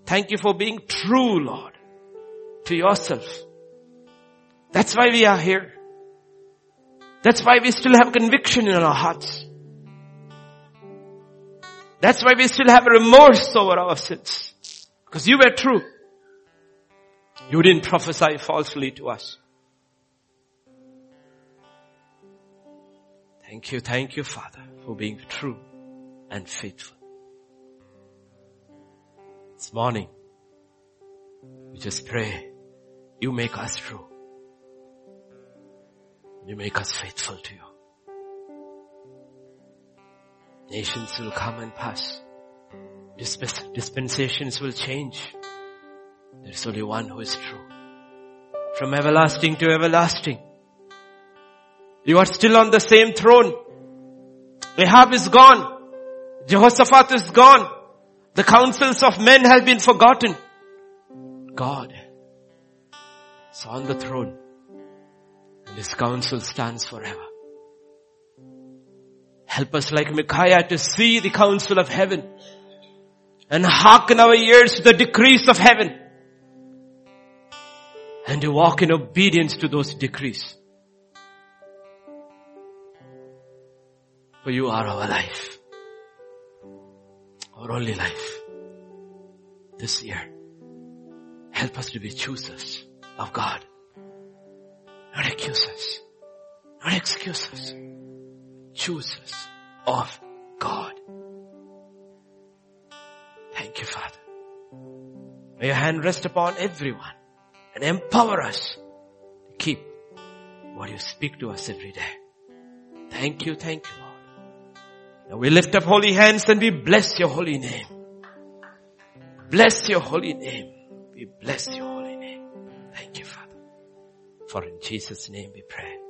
Thank you for being true, Lord, to yourself. That's why we are here. That's why we still have conviction in our hearts. That's why we still have remorse over our sins. Because you were true. You didn't prophesy falsely to us. Thank you, thank you, Father, for being true and faithful. This morning, we just pray, you make us true. You make us faithful to you. Nations will come and pass. Disp- dispensations will change. There is only one who is true. From everlasting to everlasting. You are still on the same throne. Ahab is gone. Jehoshaphat is gone. The counsels of men have been forgotten. God is on the throne and his counsel stands forever. Help us like Micaiah to see the counsel of heaven and hearken our ears to the decrees of heaven and to walk in obedience to those decrees. For you are our life, our only life this year. Help us to be choosers of God. not accuse us, not excuse us, choose us of God. Thank you, Father. May your hand rest upon everyone and empower us to keep what you speak to us every day. Thank you, thank you, Lord. Now we lift up holy hands and we bless your holy name. Bless your holy name. We bless your holy name. Thank you, Father. For in Jesus' name we pray.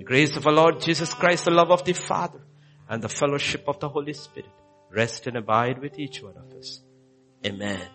The grace of our Lord Jesus Christ, the love of the Father, and the fellowship of the Holy Spirit rest and abide with each one of us. Amen.